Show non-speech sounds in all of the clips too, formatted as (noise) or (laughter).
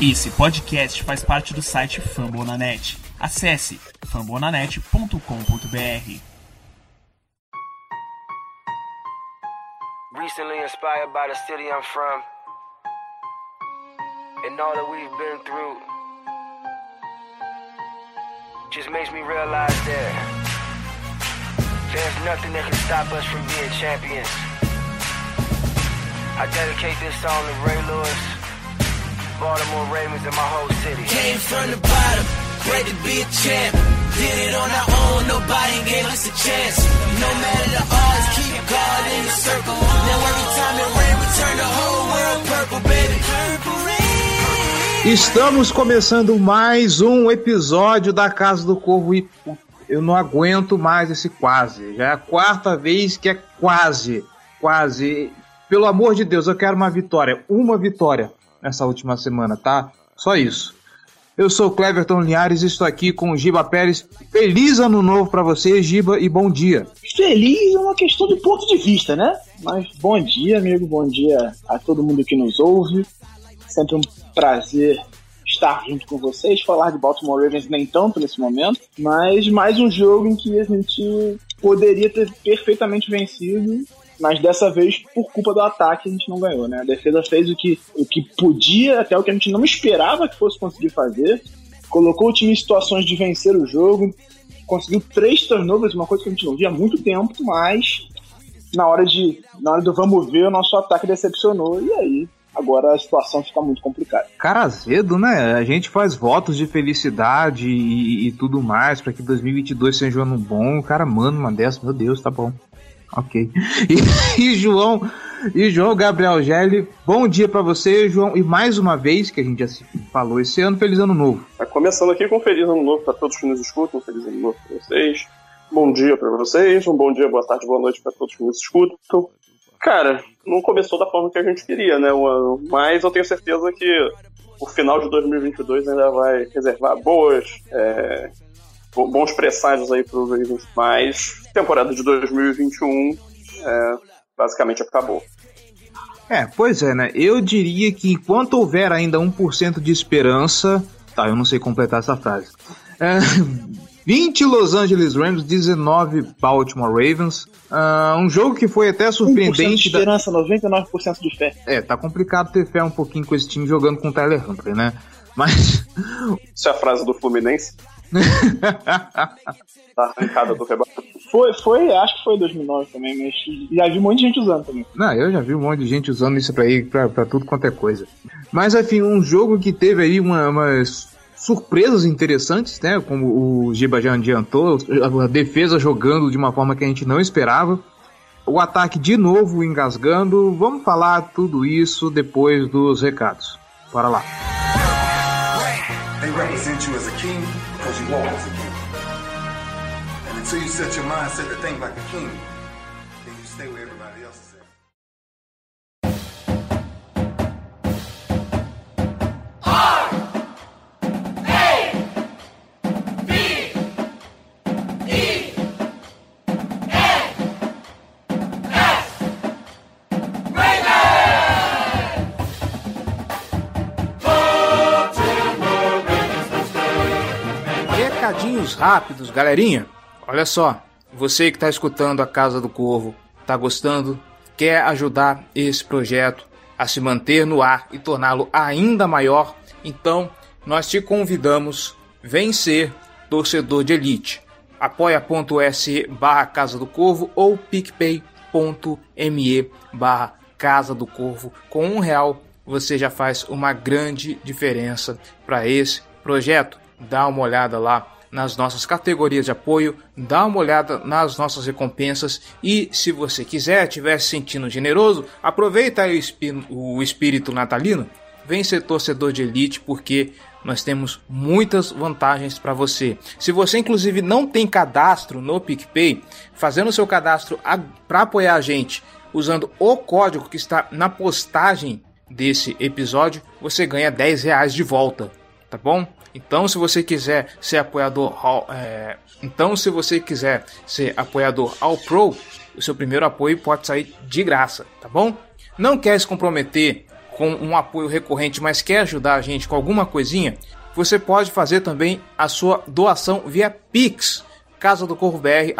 Esse podcast faz parte do site Fambonanet. Acesse fambonanet.com.br. Recently inspired by the city I'm from and all that we've been through just makes me realize that there's nothing that can stop us from being champions. I dedicate this song to Ray Lewis. Baltimore Ravens and my whole city. Came from the bottom, bred to be a champ. Did it on our own, nobody gave us a chance. No matter the odds, keep God in the circle. Now every time it rain, we turn the whole world purple, baby. Purple rain. Estamos começando mais um episódio da Casa do Corvo e eu não aguento mais esse quase. Já é a quarta vez que é quase, quase. Pelo amor de Deus, eu quero uma vitória, uma vitória nessa última semana, tá? Só isso. Eu sou o Cleverton Linhares e estou aqui com o Giba Pérez. Feliz ano novo para você, Giba, e bom dia. Feliz é uma questão de ponto de vista, né? Mas bom dia, amigo, bom dia a todo mundo que nos ouve. Sempre um prazer estar junto com vocês, falar de Baltimore Ravens nem tanto nesse momento, mas mais um jogo em que a gente poderia ter perfeitamente vencido mas dessa vez, por culpa do ataque, a gente não ganhou, né? A defesa fez o que, o que podia, até o que a gente não esperava que fosse conseguir fazer. Colocou o time em situações de vencer o jogo, conseguiu três turnovers, uma coisa que a gente não via há muito tempo, mas na hora de na hora do vamos ver, o nosso ataque decepcionou e aí agora a situação fica muito complicada. Cara azedo, né? A gente faz votos de felicidade e, e tudo mais para que 2022 seja um ano bom. Cara manda uma dessa, meu Deus, tá bom. Ok. E, (laughs) e, João, e João Gabriel Gelli, bom dia para você, João. E mais uma vez, que a gente já se falou esse ano, feliz ano novo. Tá começando aqui com feliz ano novo para todos que nos escutam, feliz ano novo para vocês. Bom dia para vocês, um bom dia, boa tarde, boa noite para todos que nos escutam. Cara, não começou da forma que a gente queria, né? Mas eu tenho certeza que o final de 2022 ainda vai reservar boas é, bons presságios aí para os Ravens, mas temporada de 2021 é, basicamente acabou. É, pois é, né? Eu diria que enquanto houver ainda 1% de esperança. Tá, eu não sei completar essa frase. É, (laughs) 20 Los Angeles Rams, 19 Baltimore Ravens. Uh, um jogo que foi até surpreendente. 1% de esperança, da... 99% de fé. É, tá complicado ter fé um pouquinho com esse time jogando com o Tyler Huntley, né? Mas. Isso é a frase do Fluminense? Tá arrancada do. Foi, foi, acho que foi 2009 também, mas já vi um monte de gente usando também. Não, eu já vi um monte de gente usando isso pra, ir, pra, pra tudo quanto é coisa. Mas, enfim, um jogo que teve aí uma, umas surpresas interessantes, né? Como o Giba já adiantou, a defesa jogando de uma forma que a gente não esperava. O ataque de novo engasgando. Vamos falar tudo isso depois dos recados. Bora lá. They represent you as a king because you walk as a king. And until you set your mindset to think like a king, recadinhos rápidos, galerinha. Olha só, você que está escutando a Casa do Corvo, está gostando, quer ajudar esse projeto a se manter no ar e torná-lo ainda maior, então nós te convidamos vem ser torcedor de elite. apoia.se barra Casa do Corvo ou picpay.me barra Casa do Corvo. Com um real você já faz uma grande diferença para esse projeto. Dá uma olhada lá nas nossas categorias de apoio, dá uma olhada nas nossas recompensas e se você quiser, estiver se sentindo generoso, aproveita aí o espírito natalino, vem ser torcedor de elite porque nós temos muitas vantagens para você. Se você inclusive não tem cadastro no PicPay, fazendo seu cadastro para apoiar a gente, usando o código que está na postagem desse episódio, você ganha 10 reais de volta, tá bom? Então, se você quiser ser apoiador, é, então se você quiser ser apoiador ao Pro, o seu primeiro apoio pode sair de graça, tá bom? Não quer se comprometer com um apoio recorrente, mas quer ajudar a gente com alguma coisinha, você pode fazer também a sua doação via Pix. Casa do Corvo BR,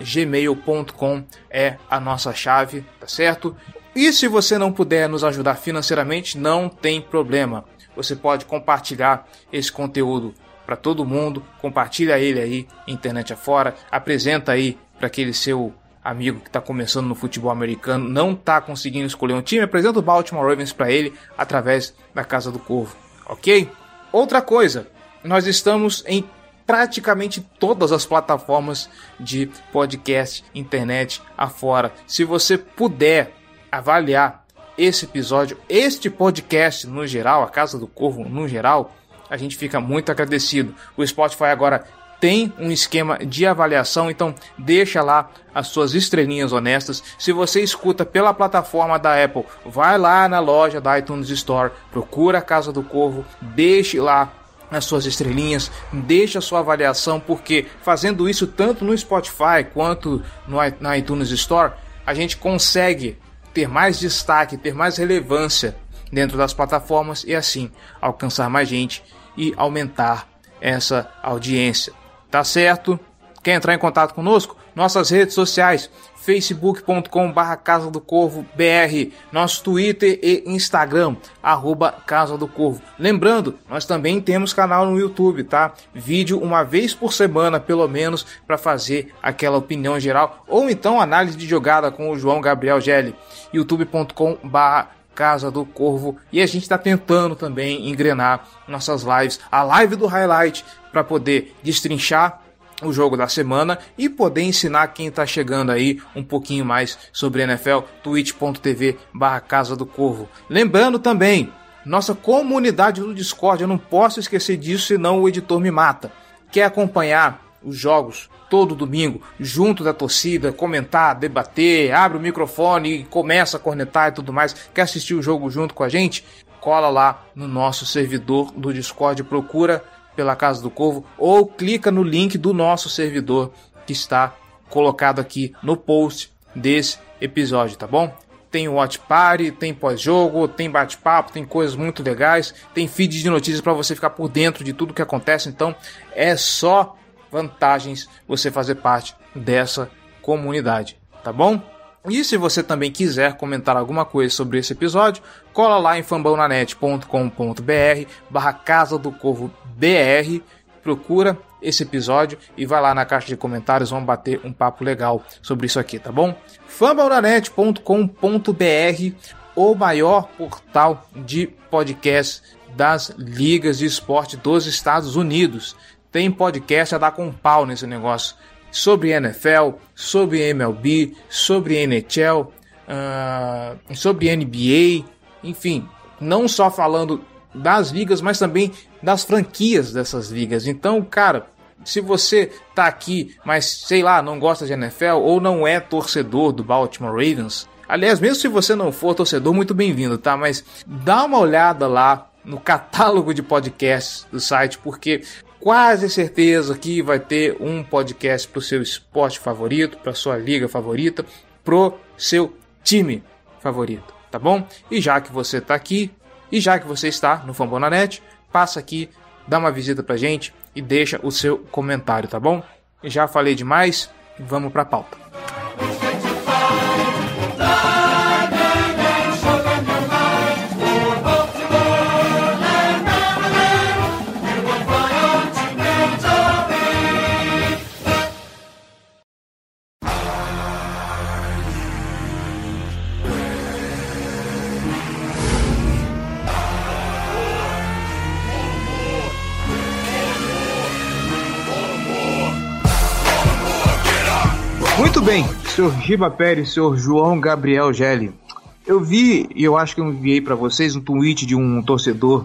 gmail.com é a nossa chave, tá certo? E se você não puder nos ajudar financeiramente, não tem problema. Você pode compartilhar esse conteúdo para todo mundo, compartilha ele aí, internet afora, apresenta aí para aquele seu amigo que está começando no futebol americano, não está conseguindo escolher um time, apresenta o Baltimore Ravens para ele através da Casa do Corvo, ok? Outra coisa, nós estamos em praticamente todas as plataformas de podcast, internet afora. Se você puder avaliar esse episódio, este podcast no geral, a Casa do Corvo no geral, a gente fica muito agradecido. O Spotify agora tem um esquema de avaliação, então deixa lá as suas estrelinhas honestas. Se você escuta pela plataforma da Apple, vai lá na loja da iTunes Store, procura a Casa do Corvo, deixe lá as suas estrelinhas, deixe a sua avaliação, porque fazendo isso tanto no Spotify quanto no, na iTunes Store, a gente consegue ter mais destaque, ter mais relevância dentro das plataformas e assim alcançar mais gente e aumentar essa audiência. Tá certo? Quer entrar em contato conosco? Nossas redes sociais, facebook.com barra Casa do Corvo BR, nosso Twitter e Instagram, arroba Casa do Corvo. Lembrando, nós também temos canal no YouTube, tá? Vídeo uma vez por semana, pelo menos, para fazer aquela opinião geral, ou então análise de jogada com o João Gabriel Gelli, youtube.com barra Casa do Corvo e a gente está tentando também engrenar nossas lives, a live do highlight para poder destrinchar o jogo da semana e poder ensinar quem está chegando aí um pouquinho mais sobre NFL, twitch.tv barra Casa do Corvo. Lembrando também, nossa comunidade do Discord, eu não posso esquecer disso, senão o editor me mata. Quer acompanhar os jogos todo domingo, junto da torcida, comentar, debater, abre o microfone e começa a cornetar e tudo mais. Quer assistir o jogo junto com a gente? Cola lá no nosso servidor do Discord, procura pela Casa do Corvo ou clica no link do nosso servidor que está colocado aqui no post desse episódio, tá bom? Tem watch party, tem pós-jogo, tem bate-papo, tem coisas muito legais, tem feed de notícias para você ficar por dentro de tudo que acontece. Então é só vantagens você fazer parte dessa comunidade, tá bom? E se você também quiser comentar alguma coisa sobre esse episódio, cola lá em fambonanet.com.br barra Casa do Corvo BR, procura esse episódio e vai lá na caixa de comentários, vamos bater um papo legal sobre isso aqui, tá bom? fambonanet.com.br, o maior portal de podcast das ligas de esporte dos Estados Unidos tem podcast a dar com pau nesse negócio. Sobre NFL, sobre MLB, sobre NHL, uh, ah, sobre NBA, enfim, não só falando das ligas, mas também das franquias dessas ligas. Então, cara, se você tá aqui, mas sei lá, não gosta de NFL ou não é torcedor do Baltimore Ravens, aliás, mesmo se você não for torcedor, muito bem-vindo, tá? Mas dá uma olhada lá no catálogo de podcasts do site, porque quase certeza que vai ter um podcast para o seu esporte favorito, para sua liga favorita, pro seu time favorito, tá bom? E já que você está aqui, e já que você está no Fambonanet, passa aqui, dá uma visita pra gente e deixa o seu comentário, tá bom? Já falei demais, vamos para a pauta. Bem, senhor Giba Pérez, senhor João Gabriel Gelli. Eu vi, e eu acho que eu enviei para vocês um tweet de um torcedor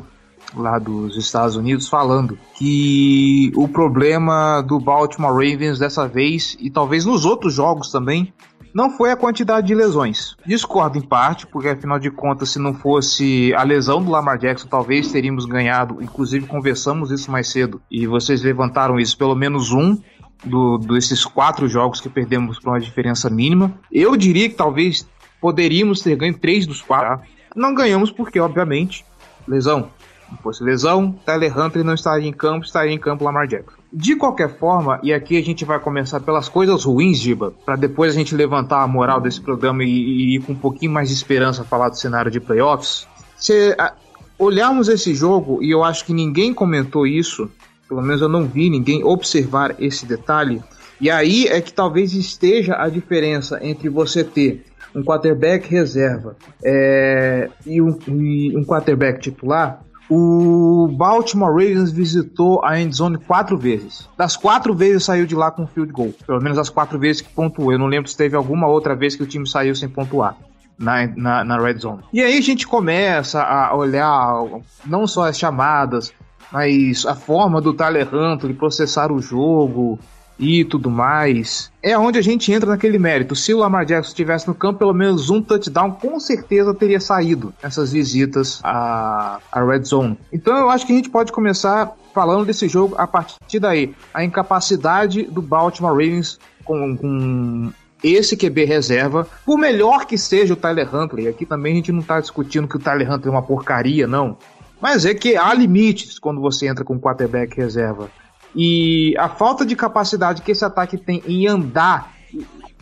lá dos Estados Unidos falando que o problema do Baltimore Ravens dessa vez, e talvez nos outros jogos também, não foi a quantidade de lesões. Discordo em parte, porque afinal de contas, se não fosse a lesão do Lamar Jackson, talvez teríamos ganhado. Inclusive, conversamos isso mais cedo e vocês levantaram isso, pelo menos um do, desses quatro jogos que perdemos por uma diferença mínima. Eu diria que talvez poderíamos ter ganho três dos quatro. Tá? Não ganhamos porque, obviamente, lesão. Se fosse lesão, Tyler Huntley não estaria em campo, estaria em campo Lamar Jackson. De qualquer forma, e aqui a gente vai começar pelas coisas ruins, Giba, para depois a gente levantar a moral desse programa e, e, ir com um pouquinho mais de esperança falar do cenário de playoffs. Se a, olharmos esse jogo, e eu acho que ninguém comentou isso, pelo menos eu não vi ninguém observar esse detalhe, e aí é que talvez esteja a diferença entre você ter um quarterback reserva é, e, um, e um quarterback titular o Baltimore Ravens visitou a endzone quatro vezes. Das quatro vezes saiu de lá com field goal. Pelo menos as quatro vezes que pontuou. Eu não lembro se teve alguma outra vez que o time saiu sem pontuar. Na, na, na red zone. E aí a gente começa a olhar não só as chamadas, mas a forma do Tyler Huntley processar o jogo, e tudo mais. É onde a gente entra naquele mérito. Se o Lamar Jackson estivesse no campo, pelo menos um touchdown com certeza teria saído nessas visitas à, à Red Zone. Então eu acho que a gente pode começar falando desse jogo a partir daí. A incapacidade do Baltimore Ravens com, com esse QB reserva, por melhor que seja o Tyler Huntley, aqui também a gente não está discutindo que o Tyler Huntley é uma porcaria, não. Mas é que há limites quando você entra com quarterback reserva. E a falta de capacidade que esse ataque tem em andar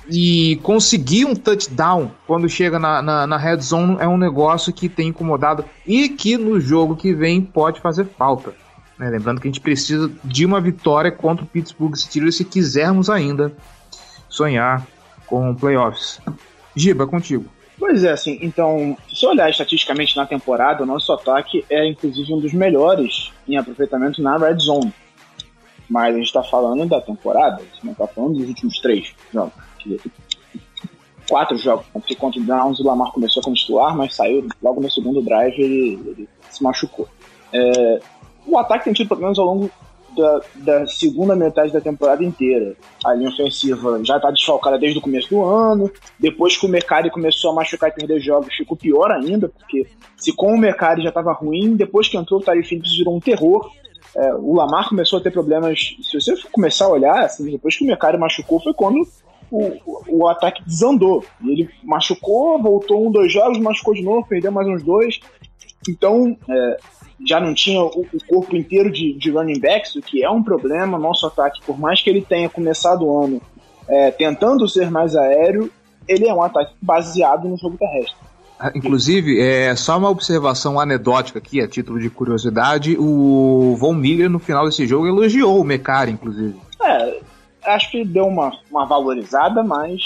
e conseguir um touchdown quando chega na, na, na, red zone é um negócio que tem incomodado e que no jogo que vem pode fazer falta. Né? Lembrando que a gente precisa de uma vitória contra o Pittsburgh Steelers se quisermos ainda sonhar com playoffs. Giba, contigo. Pois é, assim, então, se você olhar estatisticamente na temporada, o nosso ataque é inclusive um dos melhores em aproveitamento na red zone. Mas a gente tá falando da temporada, a gente não tá falando dos últimos três jogos. Quatro jogos, porque contra o Browns o Lamar começou como titular, mas saiu logo no segundo drive ele, ele se machucou. É, o ataque tem tido problemas ao longo da, da, segunda metade da temporada inteira. A linha ofensiva já está desfalcada desde o começo do ano. Depois que o Mercari começou a machucar e perder jogos, ficou pior ainda, porque se com o Mercari já estava ruim, depois que entrou o Tari Phillips virou um terror. É, o Lamar começou a ter problemas. Se você começar a olhar, assim, depois que o Mercado machucou, foi quando o, o, ataque desandou. Ele machucou, voltou um, dois jogos, machucou de novo, perdeu mais uns dois. Então, é, já não tinha o, o, corpo inteiro de, de running backs, o que é um problema. Nosso ataque, por mais que ele tenha começado o ano é, tentando ser mais aéreo, ele é um ataque baseado no jogo terrestre. Ah, inclusive, é só uma observação anedótica aqui, a título de curiosidade, o Von Miller no final desse jogo elogiou o Mecari, inclusive. É, acho que deu uma, uma valorizada, mas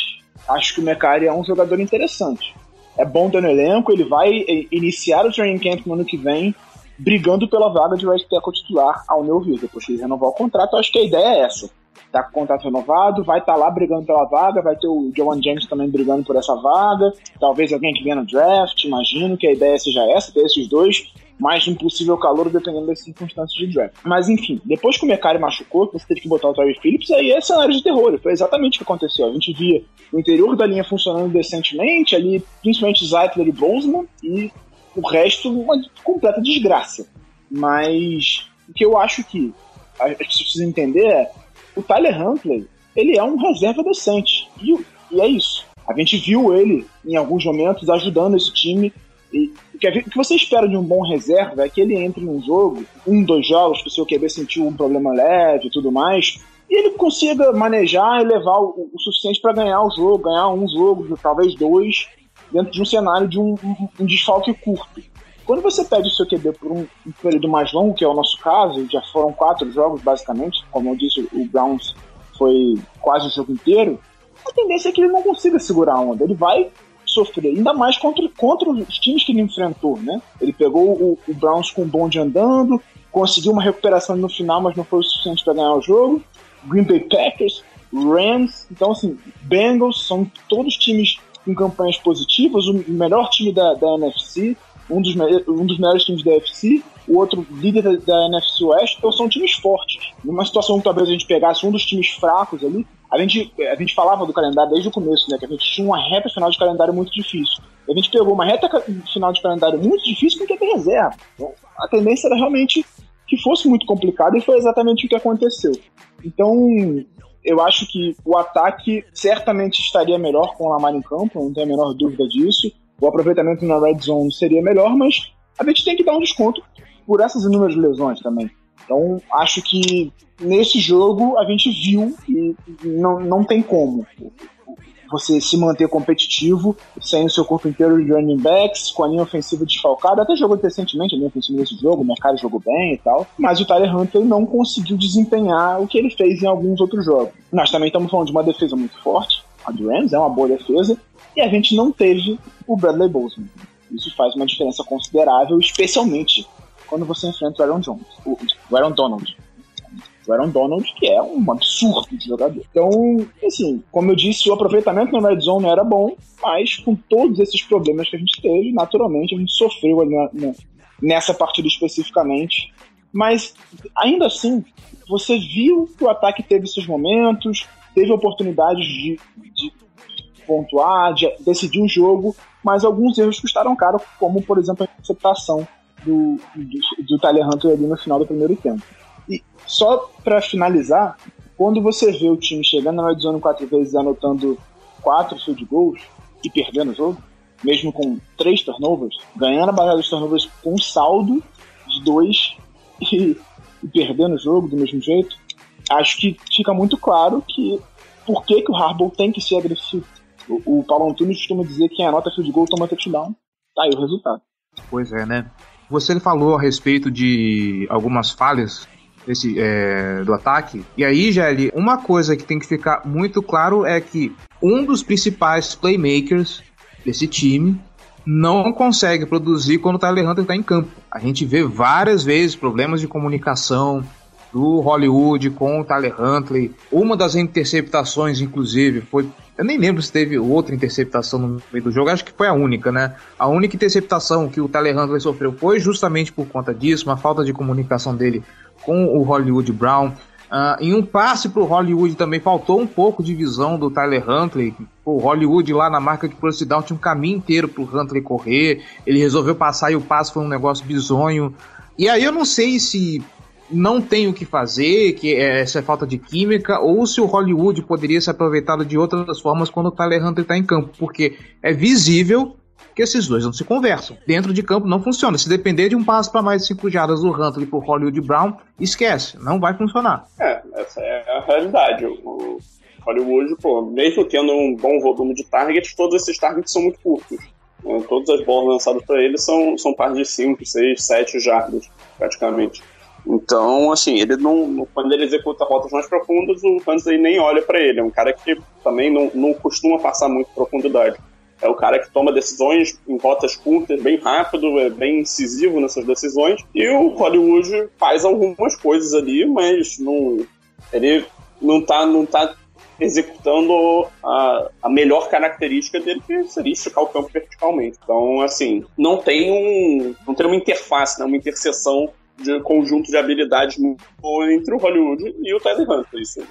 acho que o Mecari é um jogador interessante. É bom ter no elenco, ele vai iniciar o training camp no ano que vem brigando pela vaga de right tackle titular, ao meu ver. Depois que ele renovar o contrato, acho que a ideia é essa tá com contrato renovado, vai estar tá lá brigando pela vaga, vai ter o Joan James também brigando por essa vaga, talvez alguém que venha no draft, imagino que a ideia seja essa, ter esses dois, mais um possível calor dependendo das circunstâncias de draft. Mas enfim, depois que o Mercari machucou, você teve que botar o Terry Phillips, aí é cenário de terror, foi exatamente o que aconteceu. A gente via o interior da linha funcionando decentemente, ali principalmente Zeitler e Bozeman, e o resto uma completa desgraça. Mas o que eu acho que a gente precisa entender é o Tyler Huntley, ele é um reserva decente. E, e é isso. A gente viu ele, em alguns momentos, ajudando esse time. E o que você espera de um bom reserva é que ele entre num jogo, um, dois jogos, que o seu QB sentiu um problema leve e tudo mais, e ele consiga manejar e levar o, o suficiente para ganhar o jogo, ganhar um jogo, talvez dois, dentro de um cenário de um, um, um desfalque curto. Quando você pede o seu QB por um, um, período mais longo, que é o nosso caso, já foram quatro jogos basicamente, como eu disse, o Browns foi quase o jogo inteiro, a tendência é que ele não consiga segurar a onda. Ele vai sofrer, ainda mais contra, contra os times que ele enfrentou, né? Ele pegou o, o Browns com o bonde andando, conseguiu uma recuperação no final, mas não foi o suficiente para ganhar o jogo. Green Bay Packers, Rams, então assim, Bengals, são todos times com campanhas positivas, o melhor time da, da NFC, um dos, um dos melhores times da UFC, o outro líder da, da NFC West, então são times fortes. Numa situação que talvez a gente pegasse um dos times fracos ali, a gente, a gente falava do calendário desde o começo, né? Que a gente tinha uma reta final de calendário muito difícil. A gente pegou uma reta final de calendário muito difícil com quem reserva. Então, a tendência era realmente que fosse muito complicado e foi exatamente o que aconteceu. Então, eu acho que o ataque certamente estaria melhor com o Lamar em campo, não tenho a menor dúvida disso. o aproveitamento na red zone seria melhor, mas a gente tem que dar um desconto por essas inúmeras lesões também. Então, acho que nesse jogo a gente viu e não, não tem como você se manter competitivo sem o seu corpo inteiro de running backs, com a linha ofensiva desfalcada. Até jogou recentemente a linha ofensiva nesse jogo, o mercado jogou bem e tal. Mas o Tyler Hunter não conseguiu desempenhar o que ele fez em alguns outros jogos. Nós também estamos falando de uma defesa muito forte. A do Rams é uma boa defesa. E a gente não teve o Bradley Bozeman. Isso faz uma diferença considerável, especialmente quando você enfrenta o Aaron Jones, o Aaron Donald. O Aaron Donald, que é um absurdo de jogador. Então, assim, como eu disse, o aproveitamento na red zone era bom, mas com todos esses problemas que a gente teve, naturalmente a gente sofreu na, na, nessa partida especificamente. Mas, ainda assim, você viu que o ataque teve seus momentos, teve oportunidades de, de pontuar, de decidir o jogo, mas alguns erros custaram caro, como, por exemplo, a interceptação do, do, do Tyler Hunter ali no final do primeiro tempo. E só para finalizar, quando você vê o time chegando na red zone quatro vezes anotando quatro field goals e perdendo o jogo, mesmo com três turnovers, ganhando a batalha dos turnovers com saldo de dois (laughs) e, e, perdendo o jogo do mesmo jeito, acho que fica muito claro que por que, que o Harbaugh tem que ser agressivo. O, o Paulo Antunes costuma dizer que quem anota field goal toma touchdown. Tá aí o resultado. Pois é, né? Você falou a respeito de algumas falhas desse, é, do ataque. E aí, Gelli, uma coisa que tem que ficar muito claro é que um dos principais playmakers desse time não consegue produzir quando o Tyler Hunter está em campo. A gente vê várias vezes problemas de comunicação do Hollywood com o Tyler Huntley. Uma das interceptações, inclusive, foi eu nem lembro se teve outra interceptação no meio do jogo, acho que foi a única, né? A única interceptação que o Tyler Huntley sofreu foi justamente por conta disso, uma falta de comunicação dele com o Hollywood Brown. Uh, em um passe para o Hollywood também faltou um pouco de visão do Tyler Huntley. O Hollywood lá na marca de first down tinha um caminho inteiro para o Huntley correr. Ele resolveu passar e o passe foi um negócio bizonho. E aí eu não sei se não tem o que fazer, que é, essa é falta de química, ou se o Hollywood poderia ser aproveitado de outras formas quando o Tyler Hunter está em campo, porque é visível que esses dois não se conversam. Dentro de campo não funciona. Se depender de um passo para mais de 5 jardas do Hunter por Hollywood Brown, esquece, não vai funcionar. É, essa é a realidade. O Hollywood, pô, mesmo tendo um bom volume de targets, todos esses targets são muito curtos. Né? Todas as bolas lançadas para ele são, são par de 5, 6, 7 jardas, praticamente. Então, assim, ele não. Quando ele executa rotas mais profundas, o Hansley nem olha para ele. É um cara que também não, não costuma passar muito profundidade. É o cara que toma decisões em rotas curtas, bem rápido, é bem incisivo nessas decisões. E o Hollywood faz algumas coisas ali, mas não, ele não tá, não tá executando a, a melhor característica dele, que seria esticar o campo verticalmente. Então, assim, não tem um. não tem uma interface, né, uma interseção de conjunto de habilidades entre o Hollywood e o Tyler Hunter. Isso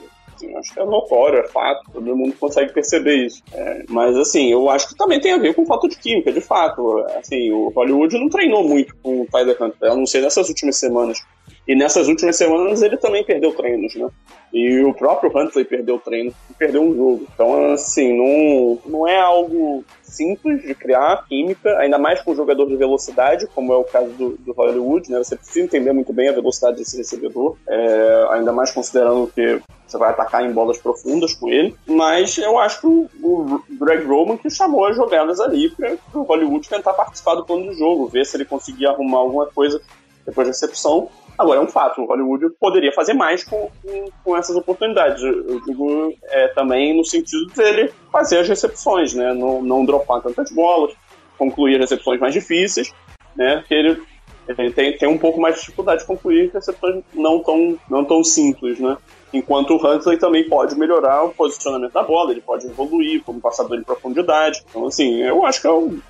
acho que é notório, é fato, todo mundo consegue perceber isso. É, mas assim, eu acho que também tem a ver com falta de química, de fato. Assim, o Hollywood não treinou muito com o Tyler Hunter, a não ser nessas últimas semanas. E nessas últimas semanas ele também perdeu treinos, né? E o próprio Huntley perdeu treino e perdeu um jogo. Então, assim, não, não é algo simples de criar química, ainda mais com um jogador de velocidade, como é o caso do, do Hollywood, né? Você precisa entender muito bem a velocidade desse recebedor, é, ainda mais considerando que você vai atacar em bolas profundas com ele. Mas eu acho que o, Greg Roman que chamou as jogadas ali para o Hollywood tentar participar do plano de jogo, ver se ele conseguia arrumar alguma coisa depois da recepção. Agora, é um fato, Hollywood poderia fazer mais com, com, com essas oportunidades. Eu digo é, também no sentido dele fazer as recepções, né? Não, não dropar tantas bolas, concluir as recepções mais difíceis, né? Que ele, ele tem, tem um pouco mais de dificuldade de concluir recepções não tão, não tão simples, né? Enquanto o Huntley também pode melhorar o posicionamento da bola, ele pode evoluir como passador de profundidade. Então, assim, eu acho que é um,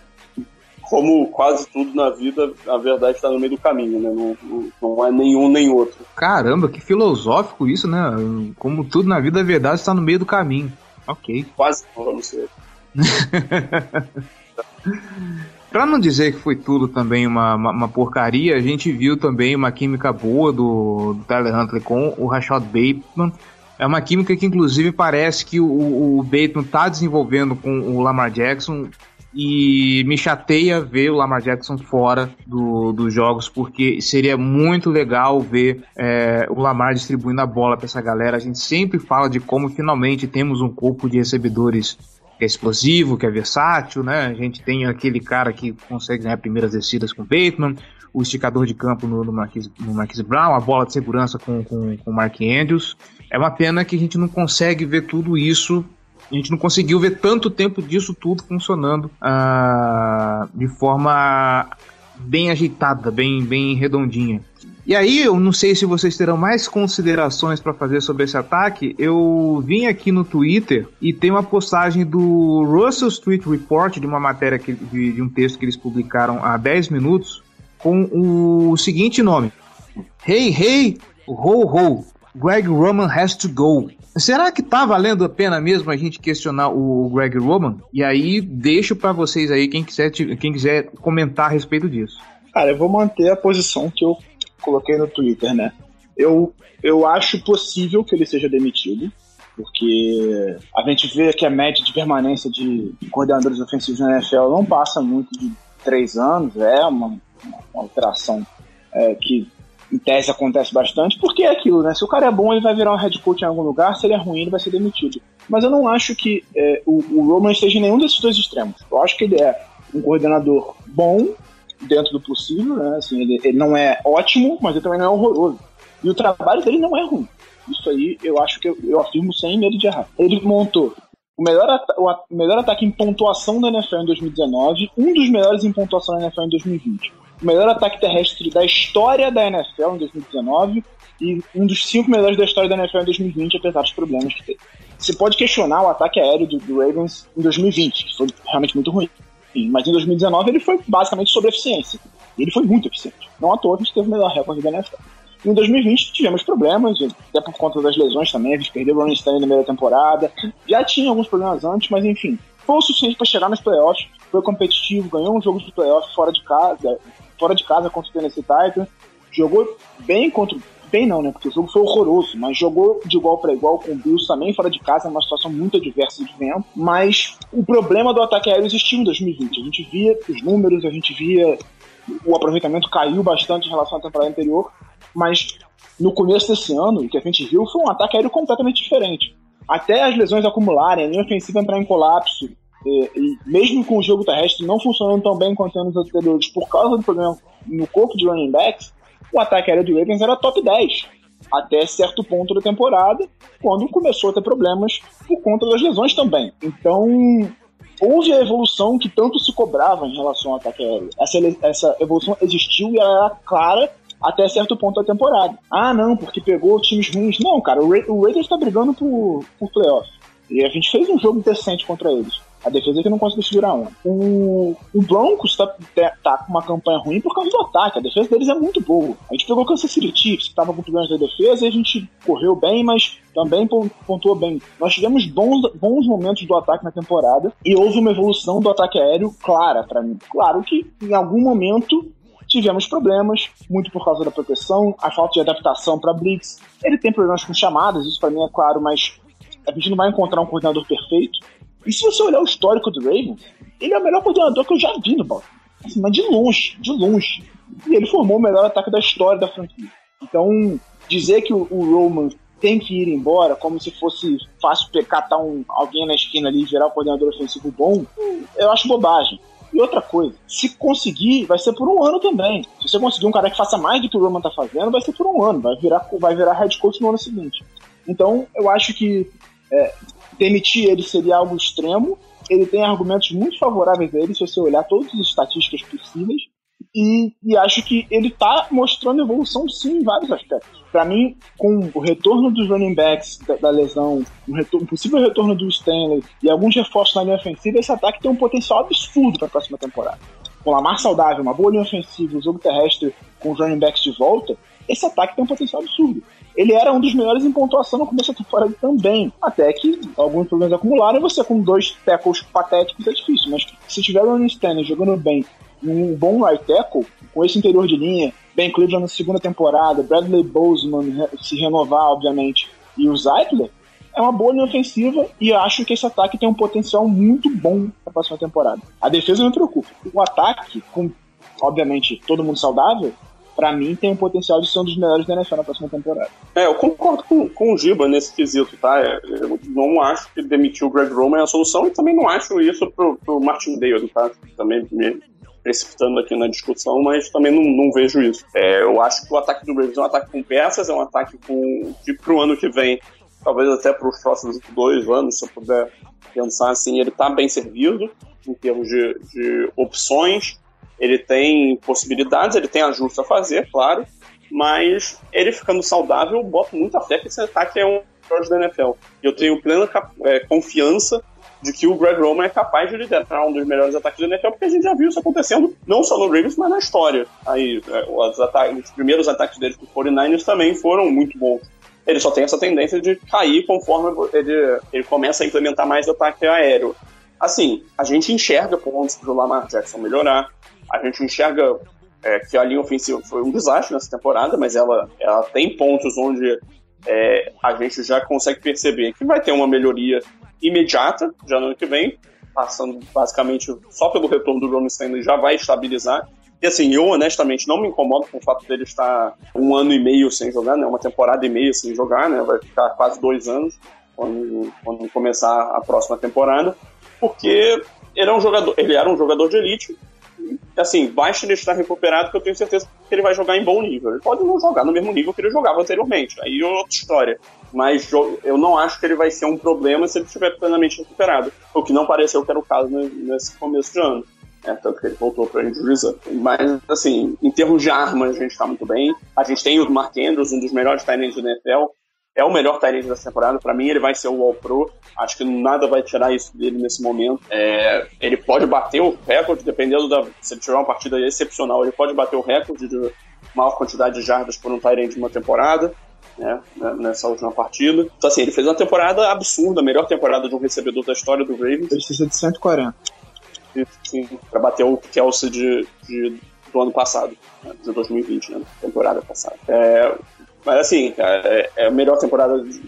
como quase tudo na vida, a verdade está no meio do caminho, né? Não, não, não, é nenhum nem outro. Caramba, que filosófico isso, né? Como tudo na vida, a verdade está no meio do caminho. Ok. (laughs) Quase vamos ser. Pra não dizer que foi tudo também uma, uma, uma, porcaria, a gente viu também uma química boa do, do Tyler Huntley com o Rashad Bateman. É uma química que, inclusive, parece que o, o Bateman está desenvolvendo com o Lamar Jackson e me chateia ver o Lamar Jackson fora do, dos jogos, porque seria muito legal ver é, o Lamar distribuindo a bola para essa galera. A gente sempre fala de como finalmente temos um corpo de recebedores que é explosivo, que é versátil, né? A gente tem aquele cara que consegue ganhar primeiras descidas com o Bateman, o esticador de campo no, no, Marquise, no Marquise Brown, a bola de segurança com, com, com o Mark Andrews. É uma pena que a gente não consegue ver tudo isso a gente não conseguiu ver tanto tempo disso tudo funcionando uh, de forma bem ajeitada, bem, bem redondinha. E aí, eu não sei se vocês terão mais considerações para fazer sobre esse ataque. Eu vim aqui no Twitter e tem uma postagem do Russell Street Report, de uma matéria que, de, de um texto que eles publicaram há 10 minutos, com o seguinte nome: Hey, hey, ho, ho, Greg Roman has to go. Será que tá valendo a pena mesmo a gente questionar o Greg Roman? E aí deixo para vocês aí quem quiser quem quiser comentar a respeito disso. Cara, eu vou manter a posição que eu coloquei no Twitter, né? Eu, eu acho possível que ele seja demitido, porque a gente vê que a média de permanência de coordenadores ofensivos na NFL não passa muito de três anos, é uma, uma alteração é, que em tese acontece bastante, porque é aquilo, né? Se o cara é bom, ele vai virar um head coach em algum lugar, se ele é ruim, ele vai ser demitido. Mas eu não acho que é, o, o Roman esteja em nenhum desses dois extremos. Eu acho que ele é um coordenador bom, dentro do possível, né? Assim, ele, ele não é ótimo, mas ele também não é horroroso. E o trabalho dele não é ruim. Isso aí eu acho que eu, eu afirmo sem medo de errar. Ele montou o melhor, o melhor ataque em pontuação da NFL em 2019, um dos melhores em pontuação da NFL em 2020 o melhor ataque terrestre da história da NFL em 2019 e um dos cinco melhores da história da NFL em 2020, apesar dos problemas que teve. Você pode questionar o ataque aéreo do, do Ravens em 2020, que foi realmente muito ruim. Mas em 2019 ele foi basicamente sobre eficiência. Ele foi muito eficiente. Não à toa a gente teve o melhor recorde da NFL. Em 2020 tivemos problemas, até por conta das lesões também, a gente perdeu o Ronnie Stanley na meia temporada. Já tinha alguns problemas antes, mas enfim, foi o suficiente para chegar nos playoffs, foi competitivo, ganhou um jogo de playoffs fora de casa, fora de casa contra o Tennessee Titans, jogou bem contra bem não, né? Porque o jogo foi horroroso, mas jogou de igual para igual com o Bills também fora de casa, numa situação muito adversa de vento. Mas o problema do ataque aéreo existiu em 2020. A gente via os números, a gente via o aproveitamento caiu bastante em relação à temporada anterior, mas no começo desse ano, o que a gente viu foi um ataque aéreo completamente diferente. Até as lesões acumularem, a linha ofensiva entrar em colapso, e, e, mesmo com o jogo terrestre não funcionando tão bem quanto anos anteriores por causa do problema no corpo de running backs, o ataque aéreo do Ravens era top 10 até certo ponto da temporada, quando começou a ter problemas por conta das lesões também. Então, houve a evolução que tanto se cobrava em relação ao ataque aéreo. Essa, essa evolução existiu e ela era clara até certo ponto da temporada. Ah, não, porque pegou times ruins. Não, cara, o, Ra o Raiders está brigando por, por playoff. E a gente fez um jogo decente contra eles. A defesa é que não conseguiu segurar um. O, o Broncos tá, tá, com uma campanha ruim por causa do ataque. A defesa deles é muito boa. A gente pegou o Kansas City Chiefs, que tava com problemas da defesa, e a gente correu bem, mas também pontuou bem. Nós tivemos bons, bons momentos do ataque na temporada e houve uma evolução do ataque aéreo clara para mim. Claro que em algum momento tivemos problemas, muito por causa da proteção, a falta de adaptação para blitz. Ele tem problemas com chamadas, isso para mim é claro, mas a gente não vai encontrar um coordenador perfeito. E se você olhar o histórico do Ravens, ele é o melhor coordenador que eu já vi no Baltimore. Assim, mas de longe, de longe. E ele formou o melhor ataque da história da franquia. Então, dizer que o, o Roman tem que ir embora, como se fosse fácil catar um, alguém na esquina ali e virar o coordenador ofensivo bom, eu acho bobagem. E outra coisa, se conseguir, vai ser por um ano também. Se você conseguir um cara que faça mais do que o Roman tá fazendo, vai ser por um ano, vai virar, vai virar head coach no ano seguinte. Então, eu acho que é, demitir ele seria algo extremo. Ele tem argumentos muito favoráveis a ele, se você olhar todas as estatísticas possíveis. E, e acho que ele está mostrando evolução sim em vários aspectos. Para mim, com o retorno dos running backs da, da lesão, um, retorno, um, possível retorno do Stanley e alguns reforços na linha ofensiva, esse ataque tem um potencial absurdo para a próxima temporada. Com Lamar saudável, uma boa linha ofensiva, um jogo terrestre com os running backs de volta, esse ataque tem um potencial absurdo. Ele era um dos melhores em pontuação no começo da temporada também. Até que alguns problemas acumularam e você com dois tackles patéticos é difícil. Mas se tiver o Ronnie Stanley jogando bem, um bom right tackle, com esse interior de linha, Ben Cleveland na segunda temporada, Bradley Bozeman se renovar, obviamente, e o Zeitler, é uma boa linha ofensiva e acho que esse ataque tem um potencial muito bom para a próxima temporada. A defesa me preocupa. O ataque, com obviamente todo mundo saudável, para mim tem um potencial de ser um dos melhores da NFL na próxima temporada. É, eu concordo com, com o Giba nesse quesito, tá? É, eu não acho que demitir o Greg Roman é a solução e também não acho isso pro, pro Martin Dale, tá? Também me precipitando aqui na discussão, mas também não, não vejo isso. É, eu acho que o ataque do Ravens é um ataque com peças, é um ataque com que pro ano que vem, talvez até para os próximos dois anos, se eu puder pensar assim, ele tá bem servido em termos de, de opções ele tem possibilidades, ele tem ajustes a fazer, claro, mas ele ficando saudável, eu boto muita fé que esse ataque é um melhor da NFL. Eu tenho plena é, confiança de que o Greg Roman é capaz de liderar um dos melhores ataques da NFL, porque a gente já viu isso acontecendo, não só no Ravens, mas na história. Aí, é, os, ataques, os primeiros ataques dele com os 49ers também foram muito bons. Ele só tem essa tendência de cair conforme ele, ele começa a implementar mais ataque aéreo. Assim, a gente enxerga pontos para o Lamar Jackson melhorar, a gente enxerga é, que a linha ofensiva foi um desastre nessa temporada, mas ela, ela tem pontos onde é, a gente já consegue perceber que vai ter uma melhoria imediata já no ano que vem, passando basicamente só pelo retorno do Ron Stanley já vai estabilizar. E assim, eu honestamente não me incomodo com o fato dele estar um ano e meio sem jogar, né? Uma temporada e meia sem jogar, né? Vai ficar quase dois anos quando, quando começar a próxima temporada, porque ele é um jogador, ele era um jogador de elite, assim, basta ele estar recuperado que eu tenho certeza que ele vai jogar em bom nível. Ele pode não jogar no mesmo nível que ele jogava anteriormente, aí é outra história. Mas eu não acho que ele vai ser um problema se ele estiver plenamente recuperado. O que não pareceu que era o caso nesse começo de ano. É, tanto que ele voltou para injury Mas, assim, em termos de armas, a gente está muito bem. A gente tem o Mark Andrews, um dos melhores talentos do NFL é o melhor Tyrande dessa temporada. Para mim, ele vai ser o All-Pro. Acho que nada vai tirar isso dele nesse momento. É, ele pode bater o recorde, dependendo da. Se ele tiver uma partida excepcional, ele pode bater o recorde de maior quantidade de jardas por um Tyrande de uma temporada. Né, né, nessa última partida. Então, assim, ele fez uma temporada absurda, a melhor temporada de um recebedor da história do Ravens. Precisa de 140. Sim, para bater o Kelsey de, de, do ano passado, né, de 2020, né, temporada passada. É, mas assim, cara, é, é a melhor temporada de,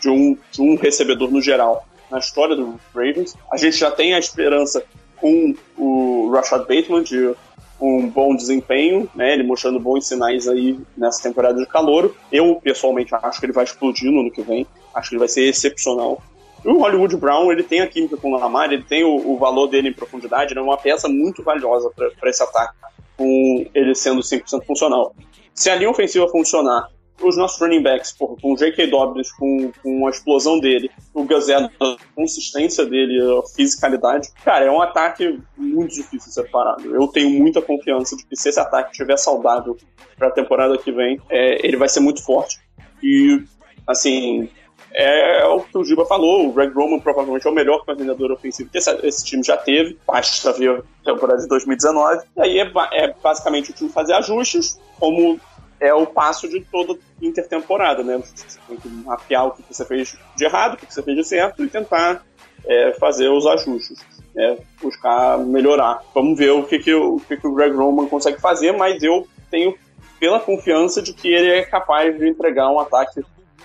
de um, de um recebedor no geral na história do Ravens. A gente já tem a esperança com o Rashad Bateman de um bom desempenho, né? Ele mostrando bons sinais aí nessa temporada de calor. Eu, pessoalmente, acho que ele vai explodir no ano que vem. Acho que ele vai ser excepcional. E o Hollywood Brown, ele tem a química com o Lamar, ele tem o, o valor dele em profundidade, ele é uma peça muito valiosa para esse ataque, com ele sendo 100% funcional se a linha ofensiva funcionar, os nossos running backs, porra, com o J.K. Dobbins, com, com a explosão dele, o Gazette, a consistência dele, a fisicalidade, cara, é um ataque muito difícil de ser parado. Eu tenho muita confiança de que se esse ataque estiver saudável para a temporada que vem, é, ele vai ser muito forte. E, assim, é, o que o Giba falou, o Greg Roman provavelmente é o melhor coordenador ofensivo que esse, esse time já teve, basta ver a temporada de 2019, e aí é, é basicamente o time fazer ajustes, como é o passo de toda intertemporada, né? Você tem que mapear o que você fez de errado, o que você fez de certo e tentar é, fazer os ajustes, né? buscar melhorar. Vamos ver o que, que, o, que, que o Greg Roman consegue fazer, mas eu tenho pela confiança de que ele é capaz de entregar um ataque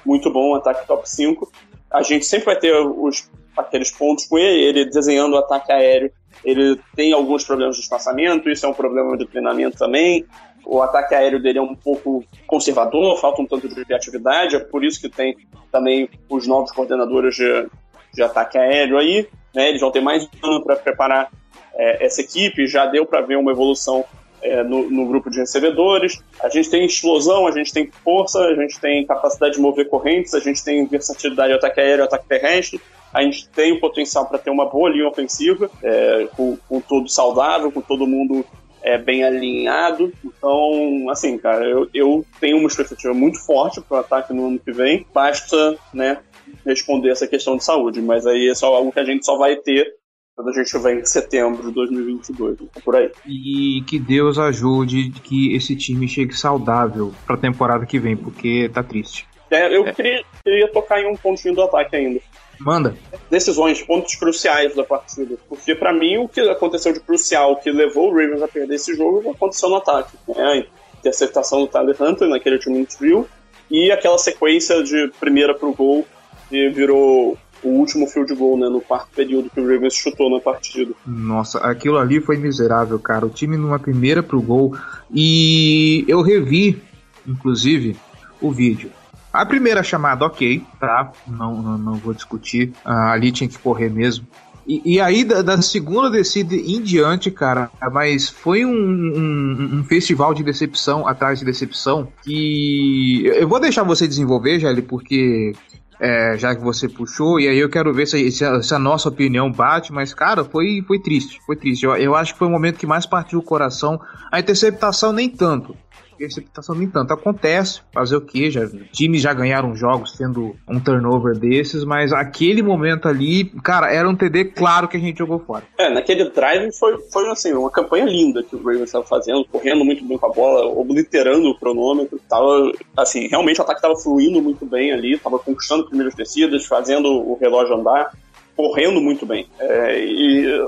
muito bom, um ataque top 5. A gente sempre vai ter os, aqueles pontos com ele, ele desenhando o ataque aéreo. Ele tem alguns problemas de espaçamento, isso é um problema de treinamento também o ataque aéreo dele é um pouco conservador, falta um tanto de criatividade, é por isso que tem também os novos coordenadores de, de ataque aéreo aí, né? Eles vão ter mais um ano para preparar é, essa equipe, já deu para ver uma evolução é, no, no, grupo de recebedores. A gente tem explosão, a gente tem força, a gente tem capacidade de mover correntes, a gente tem versatilidade de ataque aéreo ataque terrestre. A gente tem o potencial para ter uma boa linha ofensiva, é, com, com todo saudável, com todo mundo é, bem alinhado. Então, assim, cara, eu, eu tenho uma expectativa muito forte para o ataque no ano que vem. Basta, né, responder essa questão de saúde, mas aí é só algo que a gente só vai ter quando a gente estiver em setembro de 2022, então, por aí. E que Deus ajude que esse time chegue saudável para a temporada que vem, porque tá triste. É, eu é. Queria, queria tocar em um pontinho do ataque ainda. Manda. Decisões, pontos cruciais da partida. Porque para mim o que aconteceu de crucial, que levou o Ravens a perder esse jogo, aconteceu no ataque. Né? A interceptação do Tyler Hunter naquele último drill e aquela sequência de primeira pro gol e virou o último field goal, né, no quarto período que o Ravens chutou na partida. Nossa, aquilo ali foi miserável, cara. O time numa primeira pro gol e eu revi, inclusive, o vídeo. A primeira chamada, ok, tá? Não, não, não vou discutir. Ah, ali tinha que correr mesmo. E, e aí, da, da, segunda descida em diante, cara, mas foi um, um, um, festival de decepção atrás de decepção. E eu vou deixar você desenvolver, Jelly, porque é, já que você puxou, e aí eu quero ver se, se, a, se, a, nossa opinião bate, mas, cara, foi, foi triste, foi triste. Eu, eu acho que foi o momento que mais partiu o coração. A interceptação nem tanto, interceptação nem tanto. Acontece, fazer o que? Já, times já ganharam jogos tendo um turnover desses, mas aquele momento ali, cara, era um TD claro que a gente jogou fora. É, naquele drive foi, foi assim, uma campanha linda que o Ravens estava fazendo, correndo muito bem com a bola, obliterando o cronômetro. Tava, assim, realmente o ataque estava fluindo muito bem ali, estava conquistando primeiras descidas, fazendo o relógio andar, correndo muito bem. É, e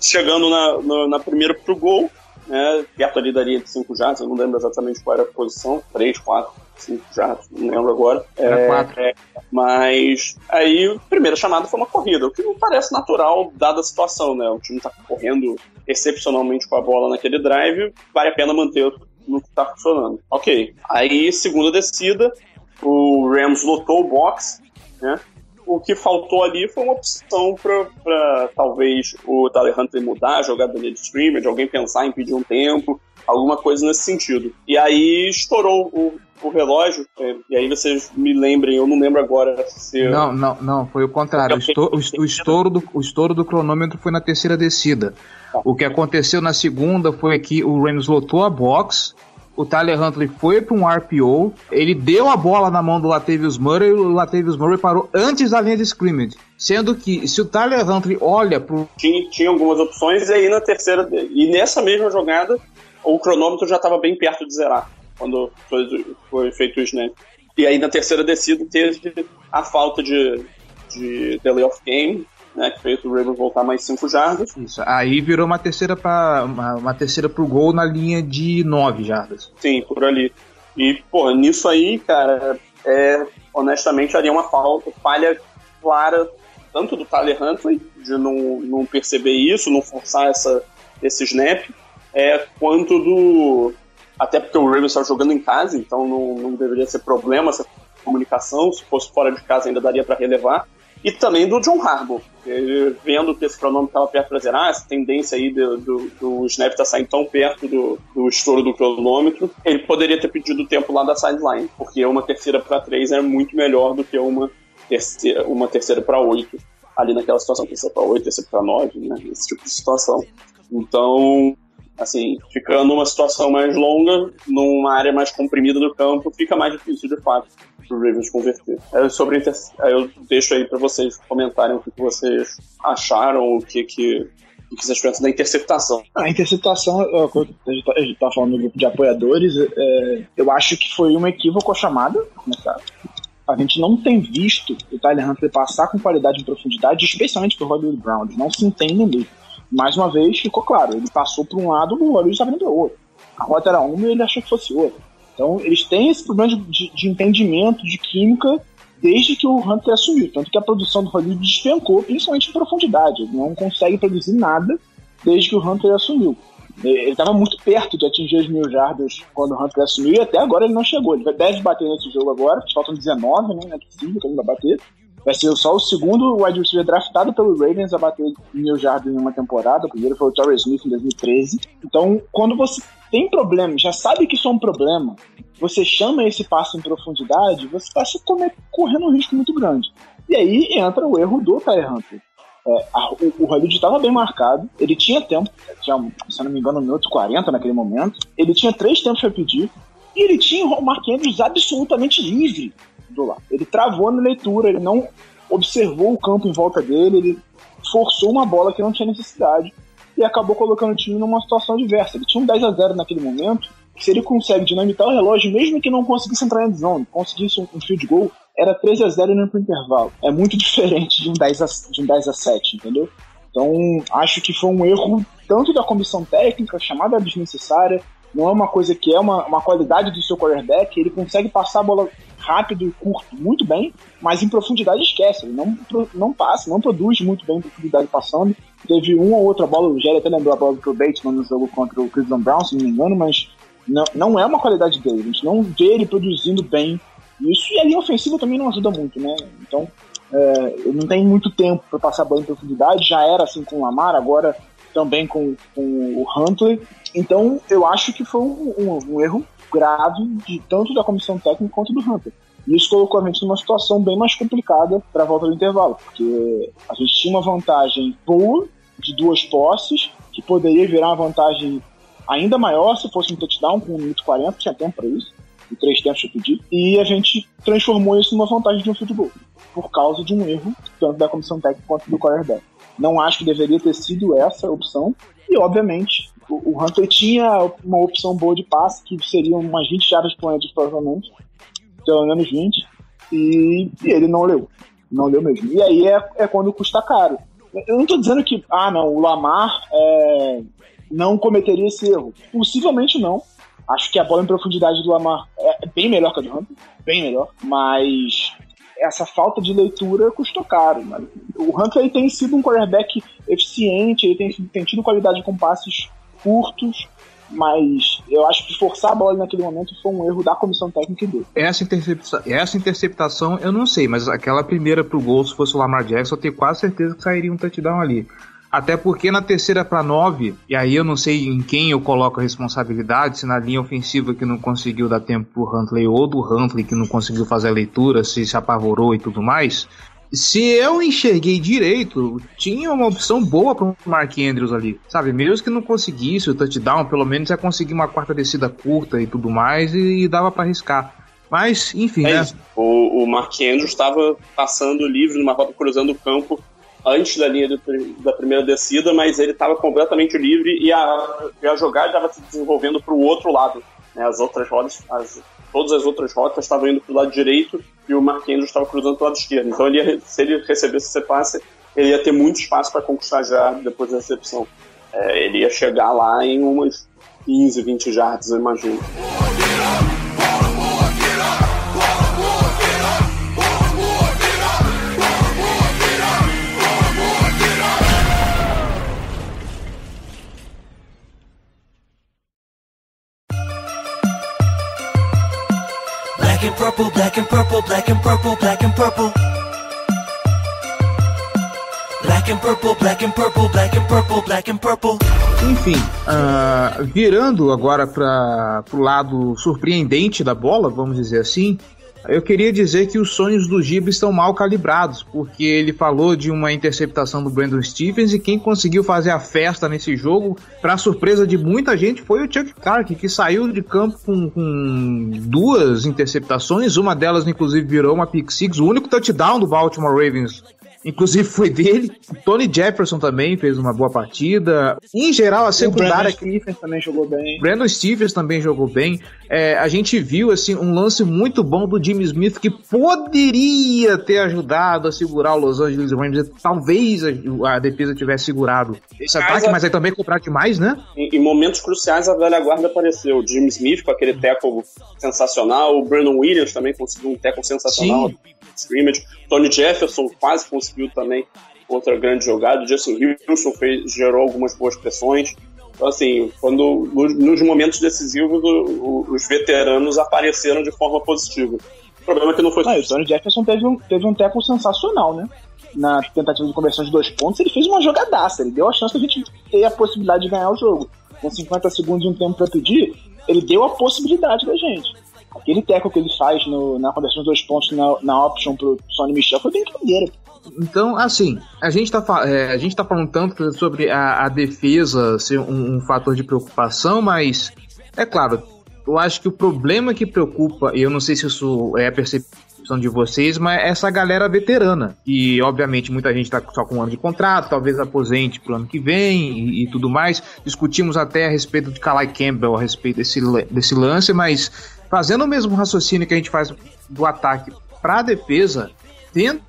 chegando na, na, na primeira pro gol, né, perto ali da linha de 5 jardas, eu não lembro exatamente qual era a posição, 3, 4, 5 jardas, não lembro agora. Era 4. É, é, mas aí a primeira chamada foi uma corrida, o que não parece natural dada a situação, né? O time tá correndo excepcionalmente com a bola naquele drive, vale a pena manter no que tá funcionando. Ok. Aí, segunda descida, o Rams lotou o box, né? O que faltou ali foi uma opção para talvez o Tyler Huntley mudar a jogada de scrimmage, alguém pensar em pedir um tempo, alguma coisa nesse sentido. E aí estourou o, o relógio, é, e aí vocês me lembrem, eu não lembro agora se. Não, não, não, foi o contrário. O estouro, o, estouro do, o estouro do cronômetro foi na terceira descida. Tá. O que aconteceu na segunda foi que o Rams lotou a box o Tyler Huntley foi para um RPO, ele deu a bola na mão do Latavius Murray e o Latavius Murray parou antes da linha de scrimmage. Sendo que se o Tyler Huntley olha pro. Tinha, tinha algumas opções e aí na terceira. E nessa mesma jogada, o cronômetro já estava bem perto de zerar quando foi, foi feito o snap. E aí na terceira descida teve a falta de, de delay of game, né, que fez o Ravens voltar mais 5 jardas. Isso, aí virou uma terceira para uma, uma, terceira pro gol na linha de 9 jardas. Sim, por ali. E, pô, nisso aí, cara, é, honestamente haria uma falta, falha clara, tanto do Tyler Huntley, de não, não perceber isso, não forçar essa, esse snap, é, quanto do. Até porque o Ravens estava jogando em casa, então não, não deveria ser problema essa comunicação. Se fosse fora de casa, ainda daria para relevar e também do John Harbaugh. Vendo que esse cronômetro estava perto para zerar, essa tendência aí do, do, do snap tá saindo tão perto do, do estouro do cronômetro, ele poderia ter pedido o tempo lá da sideline, porque uma terceira para três é muito melhor do que uma terceira, uma terceira para oito ali naquela situação, terceira para oito, terceira para nove, né? Esse tipo de situação. Então, assim, ficando numa situação mais longa, numa área mais comprimida do campo, fica mais difícil de fato pro Ravens converter. É, sobre inter... eu deixo aí para vocês comentarem o que vocês acharam, o que que o que vocês pensam da interceptação? A interceptação, a gente tá, tá falando no grupo de apoiadores, é, eu acho que foi uma equívoco a chamada, começar. A gente não tem visto o Tyler Huntley passar com qualidade em profundidade, especialmente pro Hollywood Brown. Não se entendem mesmo. Mais uma vez, ficou claro, ele passou por um lado, o Hollywood estava indo para outro. A rota era uma e ele achou que fosse outra. Então, eles têm esse problema de, de, de entendimento de química desde que o Hunter assumiu. Tanto que a produção do Hollywood despencou, principalmente em profundidade. Ele não consegue produzir nada desde que o Hunter assumiu. Ele estava muito perto de atingir as mil jardas quando o Hunter assumiu e até agora ele não chegou. Ele deve bater nesse jogo agora, faltam 19, né? Não é possível que ele vai bater. Vai ser só o segundo wide receiver draftado pelo Ravens a bater mil jardas em uma temporada. O primeiro foi o Torrey Smith em 2013. Então, quando você tem problema, já sabe que isso é um problema, você chama esse passo em profundidade, você está se correndo um risco muito grande. E aí entra o erro do Tyler Hunter. É, a, o, o Hollywood estava bem marcado, ele tinha tempo, tinha, se não me engano, um minuto 40 naquele momento, ele tinha três tempos para pedir, e ele tinha o Mark Andrews absolutamente livre lado. Ele travou na leitura, ele não observou o campo em volta dele, ele forçou uma bola que não tinha necessidade e acabou colocando o time numa situação adversa. Ele tinha um 10 a 0 naquele momento, que se ele consegue dinamitar o relógio, mesmo que não conseguisse entrar em zone, conseguisse um field goal, era 13 a 0 no intervalo. É muito (laughs) diferente de um 10 a, de um 10 a 7, entendeu? Então, acho que foi um erro tanto da comissão técnica, chamada desnecessária, não é uma coisa que é uma, uma qualidade do seu quarterback, ele consegue passar a bola rápido e curto muito bem, mas em profundidade esquece. Ele não, não passa, não produz muito bem em profundidade passando. Teve uma ou outra bola, o Jerry até lembrou a bola do Bateman no jogo contra o Cleveland Brown, se não me engano, mas não, não é uma qualidade dele. A gente não vê ele produzindo bem isso, e a linha ofensiva também não ajuda muito, né? Então, é, não tem muito tempo para passar bola em profundidade, já era assim com o Lamar, agora também com, com o Huntley. Então, eu acho que foi um, um, um erro grave de tanto da comissão técnica quanto do Hunter. E isso colocou a gente numa situação bem mais complicada para a volta do intervalo, porque a gente tinha uma vantagem boa de duas posses, que poderia virar uma vantagem ainda maior se fosse um touchdown com 1 minuto 40, tinha tempo para isso, e três tempos eu pedi, e a gente transformou isso numa vantagem de um futebol, por causa de um erro, tanto da comissão técnica quanto do quarterback. Não acho que deveria ter sido essa a opção, e obviamente o, Hunter tinha uma opção boa de passe, que seriam umas 20 jardas por antes, provavelmente, pelo menos 20, e, e, ele não leu. Não leu mesmo. E aí é, é quando custa caro. Eu não estou dizendo que, ah, não, o Lamar é, não cometeria esse erro. Possivelmente não. Acho que a bola em profundidade do Lamar é bem melhor que a do Hunter, bem melhor, mas essa falta de leitura custou caro. Mano. O Hunter tem sido um quarterback eficiente, ele tem, tem tido qualidade com passes curtos, mas eu acho que forçar a bola naquele momento foi um erro da comissão técnica dele. Essa interceptação, essa interceptação eu não sei, mas aquela primeira pro gol, se fosse o Lamar Jackson, eu tenho quase certeza que sairia um touchdown ali. Até porque na terceira para nove, e aí eu não sei em quem eu coloco a responsabilidade, se na linha ofensiva que não conseguiu dar tempo pro Huntley ou do Huntley que não conseguiu fazer a leitura, se se apavorou e tudo mais se eu enxerguei direito, tinha uma opção boa para o Mark Andrews ali, sabe? Mesmo que não conseguisse o touchdown, pelo menos ia conseguir uma quarta descida curta e tudo mais, e, e dava para arriscar. Mas, enfim, é né? O, o Mark Andrews estava passando livre numa rota cruzando o campo antes da linha do, da primeira descida, mas ele estava completamente livre e a, e a jogada estava se desenvolvendo para o outro lado. Né? As outras rodas, as, todas as outras rotas estavam indo para o lado direito e o Marquinhos estava cruzando para o lado esquerdo. Então, ele ia, se ele recebesse esse passe, ele ia ter muito espaço para conquistar já depois da recepção. É, ele ia chegar lá em umas 15, 20 jardas, eu imagino. Purple, black and purple, black and purple, black and purple. Black and purple, black and purple, black and purple, black and purple. Enfim, uh, virando agora para o lado surpreendente da bola, vamos dizer assim, eu queria dizer que os sonhos do Giba estão mal calibrados, porque ele falou de uma interceptação do Brandon Stephens e quem conseguiu fazer a festa nesse jogo, para surpresa de muita gente, foi o Chuck Clark, que saiu de campo com, com, duas interceptações, uma delas inclusive virou uma pick six, o único touchdown do Baltimore Ravens inclusive foi dele. O Tony Jefferson também fez uma boa partida. Em geral, a secundária. O Brandon Stephens também jogou bem. Brandon Stephens também jogou bem. É, a gente viu assim um lance muito bom do Jimmy Smith que poderia ter ajudado a segurar o Los Angeles Rams. Talvez a, a defesa tivesse segurado esse Mas ataque, a... mas aí também comprar demais, né? Em, em, momentos cruciais a velha guarda apareceu. O Jimmy Smith com aquele tackle sensacional. O Brandon Williams também conseguiu um tackle sensacional. Sim scrimmage. Tony Jefferson quase conseguiu também outra grande jogada. Justin Wilson fez, gerou algumas boas pressões. Então, assim, quando nos momentos decisivos o, o, os veteranos apareceram de forma positiva. O problema é que não foi. Ah, o Tony Jefferson teve um, teve um tackle sensacional, né? Na tentativa de conversão de dois pontos, ele fez uma jogadaça. Ele deu a chance de a gente ter a possibilidade de ganhar o jogo. Com 50 segundos de um tempo para pedir, ele deu a possibilidade da gente. Aquele teco que ele faz no, na conversão de dois pontos na, na option pro Sonny Michel foi brincadeira. Então, assim, a gente tá, é, a gente tá falando tanto sobre a, a defesa ser um, um, fator de preocupação, mas é claro, eu acho que o problema que preocupa, e eu não sei se isso é a percepção de vocês, mas é essa galera veterana. E, obviamente, muita gente tá só com um ano de contrato, talvez aposente pro ano que vem e, e tudo mais. Discutimos até a respeito de Kalai Campbell, a respeito desse, desse lance, mas fazendo o mesmo raciocínio que a gente faz do ataque para a defesa, tendo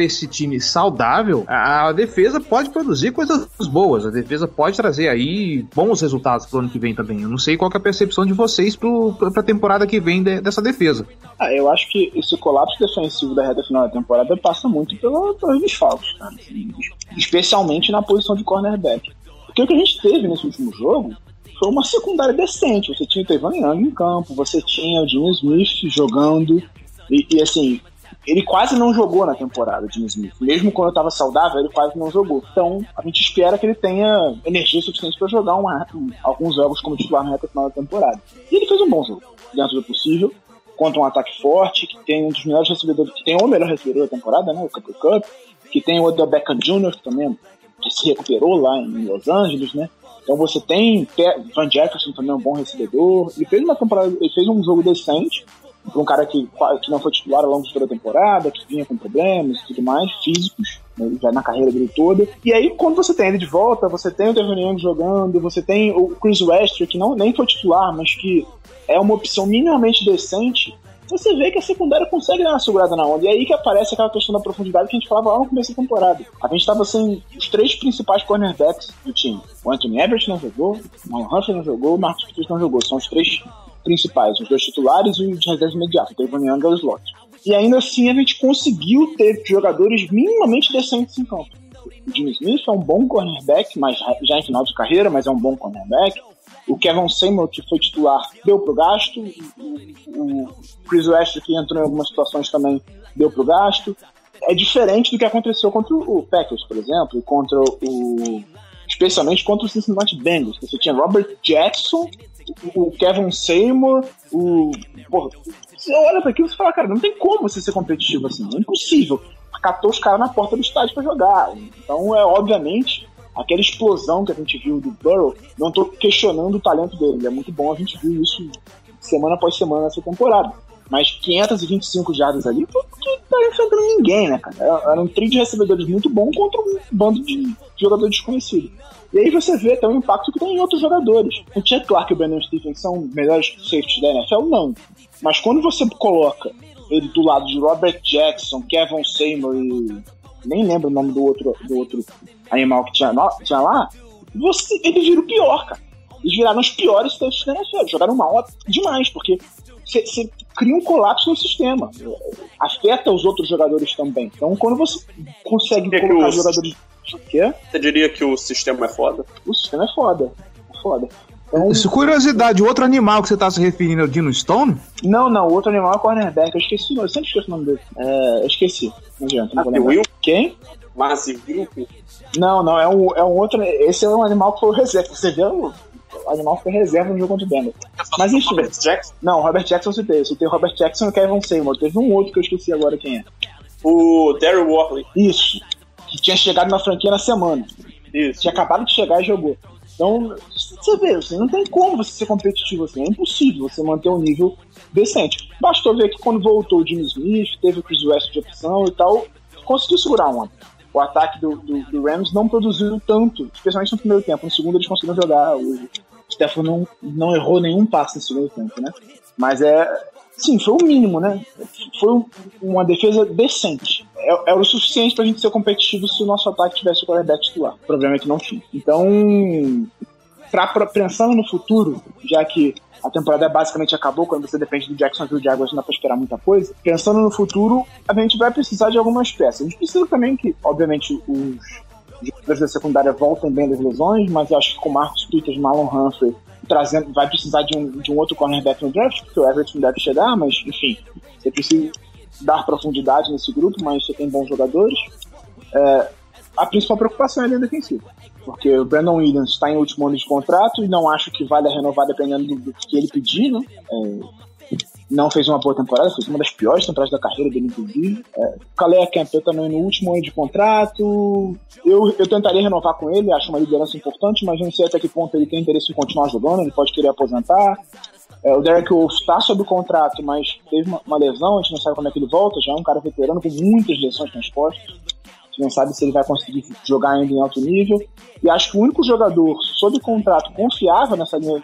esse time saudável, a defesa pode produzir coisas boas. A defesa pode trazer aí bons resultados pro ano que vem também. Eu não sei qual é a percepção de vocês pro, pra temporada que vem de, dessa defesa. Ah, eu acho que esse colapso defensivo da reta final da temporada passa muito pelo, pelos desfalques, cara. Especialmente na posição de cornerback. Porque o que a gente teve nesse último jogo foi uma secundária decente. Você tinha o Tevan Young em campo, você tinha o Jimmy Smith jogando. E, e, assim, ele quase não jogou na temporada, o Jimmy Smith. Mesmo quando estava saudável, ele quase não jogou. Então, a gente espera que ele tenha energia suficiente para jogar uma, um, alguns jogos como titular na reta final da temporada. E ele fez um bom jogo, dentro do possível, contra um ataque forte, que tem um dos melhores recebedores, que tem o melhor recebedor da temporada, né? O Cooper Cup, que tem o Odell Beckham Jr. também, que se recuperou lá em Los Angeles, né? Então você tem Van Jefferson também é um bom recebedor. Ele fez uma temporada, ele fez um jogo decente um cara que, que não foi titular ao longo de toda a temporada, que vinha com problemas e tudo mais, físicos, né, já na carreira dele toda. E aí, quando você tem ele de volta, você tem o Devon Young jogando, você tem o Chris Westry, que não, nem foi titular, mas que é uma opção minimamente decente, você vê que a secundária consegue dar uma segurada na onda. E aí que aparece aquela questão da profundidade que a gente falava lá no começo da temporada. A gente estava sem os três principais cornerbacks do time. O Anthony Everett não jogou, o Marlon não jogou, o Marcus Peters não jogou. São os três principais, os dois titulares e os de reserva imediato, o Devon Young e o slot. E ainda assim a gente conseguiu ter jogadores minimamente decentes em campo. O Jimmy Smith é um bom cornerback, mas já em final de carreira, mas é um bom cornerback. O Kevin Seymour, que foi titular, deu pro gasto. O, Chris West, que entrou em algumas situações também, deu pro gasto. É diferente do que aconteceu contra o Packers, por exemplo, contra o. Especialmente contra o Cincinnati Bengals. Você tinha Robert Jackson, o Kevin Seymour, o. Porra, você olha para aquilo e fala, cara, não tem como você ser competitivo assim, é impossível. Catou os caras na porta do estádio para jogar. Então, é obviamente, aquela explosão que a gente viu do Burrow, não estou questionando o talento dele, é muito bom, a gente viu isso semana após semana nessa temporada. Mas 525 jardas ali porque tá enfrentando ninguém, né, cara? Era um trio de recebedores muito bom contra um bando de jogadores desconhecidos. E aí você vê até o impacto que tem em outros jogadores. O Chuck Clark e o Brandon Stevens são melhores safeties da NFL? Não. Mas quando você coloca ele do lado de Robert Jackson, Kevin Seymour e nem lembro o nome do outro, do outro animal que tinha, tinha lá, você, eles viram o pior, cara. Eles viraram os piores testes da NFL. Jogaram mal demais, porque você cria um colapso no sistema. Afeta os outros jogadores também. Então, quando você consegue é colocar jogadores. O quê? Você diria que o sistema é foda? O sistema é foda. É foda. Então, Isso, curiosidade, o outro animal que você está se referindo é o Dino Stone? Não, não, o outro animal é o cornerback. Eu esqueci, eu sempre esqueço o nome dele. É, eu esqueci. Não adianta, não ah, Will? Quem? Massive Não, não, é um, é um outro. Esse é um animal que foi reserva. Você vê o, animal foi reserva no jogo contra o Denver. Mas enfim. Robert Jackson? Não, Robert Jackson eu citei. Eu citei o Robert Jackson e o Kevin Seymour. Teve um outro que eu esqueci agora quem é. O Daryl Worley. Isso. Que tinha chegado na franquia na semana. Isso. Tinha acabado de chegar e jogou. Então, você vê, assim, não tem como você ser competitivo assim, é impossível você manter um nível decente. Bastou ver que quando voltou o Jimmy Smith, teve o Chris West de opção e tal, conseguiu segurar uma. O ataque do, do, do, Rams não produziu tanto, especialmente no primeiro tempo. No segundo eles conseguiram jogar. O Stefan não, não errou nenhum passe no segundo tempo, né? Mas é. Sim, foi o mínimo, né? Foi uma defesa decente. É, é o suficiente pra gente ser competitivo se o nosso ataque tivesse o quarterback titular. Provavelmente não tinha. Então, pra, pra, pensando no futuro, já que a temporada basicamente acabou quando você depende do Jacksonville Jaguars, não dá pra esperar muita coisa. Pensando no futuro, a gente vai precisar de algumas peças. A gente precisa também que, obviamente, os jogadores da secundária voltem bem das lesões, mas eu acho que com Marcos Peters, Marlon Humphrey, trazendo, vai precisar de um, de um outro cornerback no draft, porque o Everett não deve chegar, mas enfim, você precisa dar profundidade nesse grupo, mas você tem bons jogadores. É, a principal preocupação é a linha defensiva porque o Brandon Williams está em último ano de contrato e não acho que vale renovar dependendo do, que ele pedir, né? É, não fez uma boa temporada, fez uma das piores temporadas da carreira dele, inclusive. É, Calais Campbell também no último ano de contrato. Eu, eu tentaria renovar com ele, acho uma liderança importante, mas não sei até que ponto ele tem interesse em continuar jogando, ele pode querer aposentar. É, o Derek Wolf está sob contrato, mas teve uma, uma, lesão, a gente não sabe como é que ele volta, já é um cara veterano com muitas lesões nas costas não sabe se ele vai conseguir jogar ainda em alto nível. E acho que o único jogador sob contrato confiável nessa linha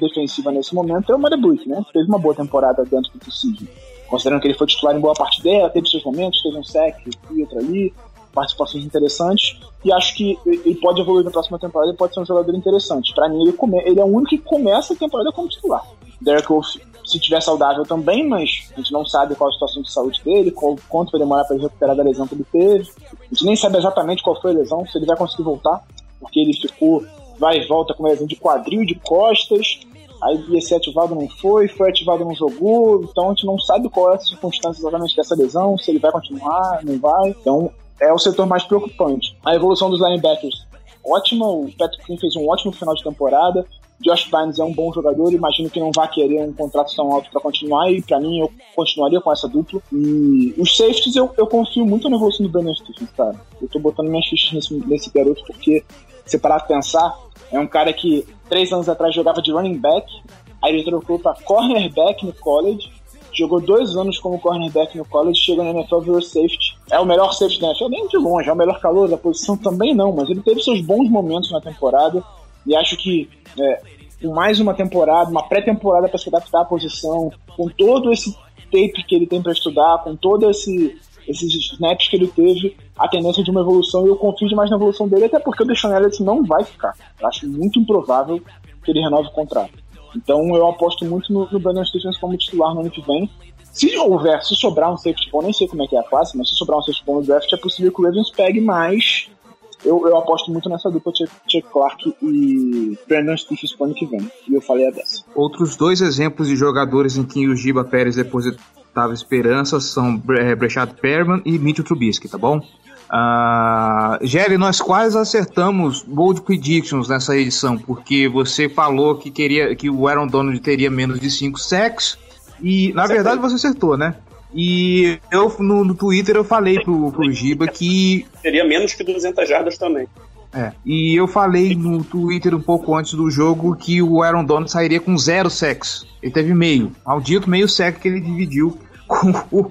defensiva nesse momento é o Marebuik, né? Fez uma boa temporada dentro do possível. considerando que ele foi titular em boa parte dela, teve seus momentos, teve um sec e outro ali, participações interessantes, e acho que ele pode evoluir na próxima temporada e pode ser um jogador interessante. Para mim, ele, come, ele é o único que começa a temporada como titular. Derek Wolf, se tiver saudável também, mas a gente não sabe qual a situação de saúde dele, qual, quanto vai demorar para ele recuperar da lesão que ele teve. A gente nem sabe exatamente qual foi a lesão, se ele vai conseguir voltar, porque ele ficou, vai e volta com lesão de quadril, de costas, aí ia ser ativado não foi, foi ativado não jogou, então a gente não sabe qual é a circunstância exatamente dessa lesão, se ele vai continuar, não vai. Então é o setor mais preocupante. A evolução dos linebackers, ótima, o Patrick fez um ótimo final de temporada, Josh Bynes é um bom jogador, imagino que não vai querer um contrato tão alto para continuar, e para mim eu continuaria com essa dupla. E os safeties eu, eu confio muito na evolução do Brandon Stephens, cara. Eu tô botando minhas fichas nesse, nesse garoto porque, se parar pra pensar, é um cara que três anos atrás jogava de running back, aí ele trocou para cornerback no college, jogou dois anos como cornerback no college, chega na NFL virou safety. É o melhor safety da NFL, nem de longe, é o melhor calor da posição também não, mas ele teve seus bons momentos na temporada e acho que é, com mais uma temporada, uma pré-temporada para se adaptar à posição, com todo esse tape que ele tem para estudar, com todo esse esses snaps que ele teve, a tendência de uma evolução, e eu confio demais na evolução dele, até porque o Deshaun Elliott não vai ficar. Eu acho muito improvável que ele renove o contrato. Então eu aposto muito no, no Brandon Stephens como titular no ano que vem. Se houver, se sobrar um safety bom, nem sei como é que é a classe, mas se sobrar um safety bom no draft, é possível que o Ravens pegue mais. Eu, eu aposto muito nessa dupla Chuck, Clark e Brandon Stephens pro ano que vem. E eu falei a dessa. Outros dois exemplos de jogadores em que o Giba Pérez depositava esperanças são é, Breshad Perman e Mitchell Trubisky, tá bom? Uh, nós quase acertamos bold predictions nessa edição, porque você falou que queria que o Aaron Donald teria menos de 5 sacks, e na verdade você acertou, né? E eu no, no Twitter eu falei pro, pro Giba que. Teria menos que 200 jardas também. É, e eu falei no Twitter um pouco antes do jogo que o Aaron Donald sairia com zero sacks. Ele teve meio. Maldito meio sack que ele dividiu (laughs) com o,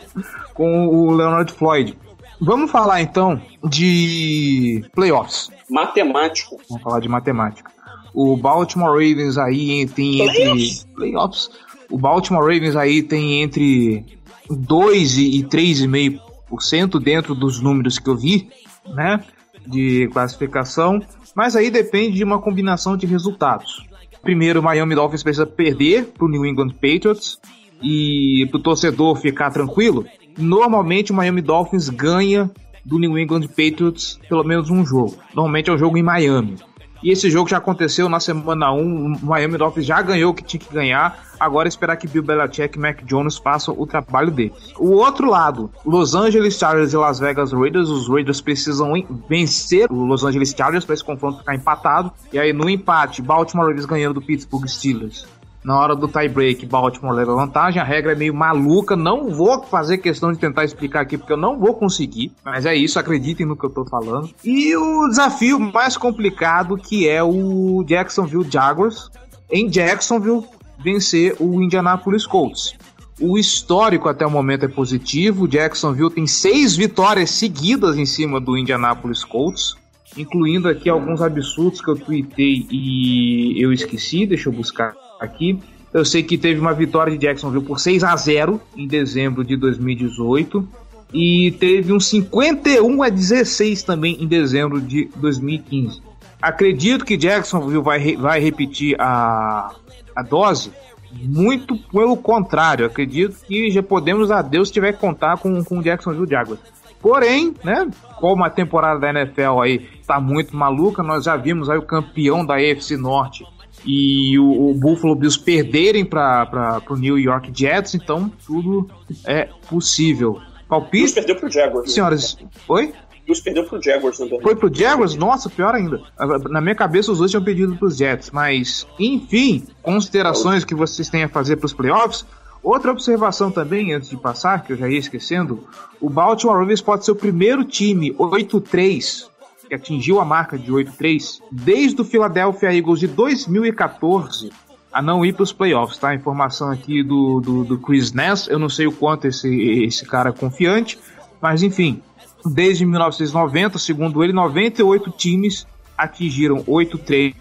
com o Leonard Floyd. Vamos falar então de playoffs. Matemático. Vamos falar de matemática. O Baltimore Ravens aí tem entre. Playoffs? playoffs. O Baltimore Ravens aí tem entre 2 e 3,5% dentro dos números que eu vi, né? De classificação. Mas aí depende de uma combinação de resultados. Primeiro, o Miami Dolphins precisa perder para o New England Patriots e para o torcedor ficar tranquilo normalmente o Miami Dolphins ganha do New England Patriots pelo menos um jogo. Normalmente é um jogo em Miami. E esse jogo já aconteceu na semana 1, o Miami Dolphins já ganhou o que tinha que ganhar, agora é esperar que Bill Belichick e Mac Jones façam o trabalho dele. O outro lado, Los Angeles Chargers e Las Vegas Raiders, os Raiders precisam vencer o Los Angeles Chargers para esse confronto ficar empatado, e aí no empate, Baltimore Ravens ganhando do Pittsburgh Steelers na hora do tie-break, Baltimore leva vantagem. A regra é meio maluca. Não vou fazer questão de tentar explicar aqui, porque eu não vou conseguir. Mas é isso, acreditem no que eu tô falando. E o desafio mais complicado, que é o Jacksonville Jaguars, em Jacksonville, vencer o Indianapolis Colts. O histórico até o momento é positivo. O Jacksonville tem seis vitórias seguidas em cima do Indianapolis Colts, incluindo aqui alguns absurdos que eu tuitei e eu esqueci. Deixa eu buscar aqui. Eu sei que teve uma vitória de Jacksonville por 6 a 0 em dezembro de 2018 e teve um 51 a 16 também em dezembro de 2015. Acredito que Jacksonville vai, vai repetir a, a dose. Muito pelo contrário, acredito que já podemos a Deus tiver que contar com, com o Jacksonville Jaguars. Porém, né, como a temporada da NFL aí tá muito maluca, nós já vimos aí o campeão da AFC Norte e o, o Buffalo Bills perderem para o New York Jets, então tudo é possível. Palpite? Bills perdeu pro Jaguars. Né? Senhoras, oi? Bills perdeu pro Jaguars também. Foi pro Jaguars? Nossa, pior ainda. Na minha cabeça os dois tinham pedido pros Jets, mas enfim, considerações que vocês têm a fazer pros playoffs. Outra observação também, antes de passar, que eu já ia esquecendo, o Baltimore Ravens pode ser o primeiro time 8-3 que atingiu a marca de 8-3 desde o Philadelphia Eagles de 2014 a não ir para os playoffs, tá? Informação aqui do, do, do, Chris Ness, eu não sei o quanto esse, esse cara é confiante, mas enfim, desde 1990, segundo ele, 98 times atingiram 8-3,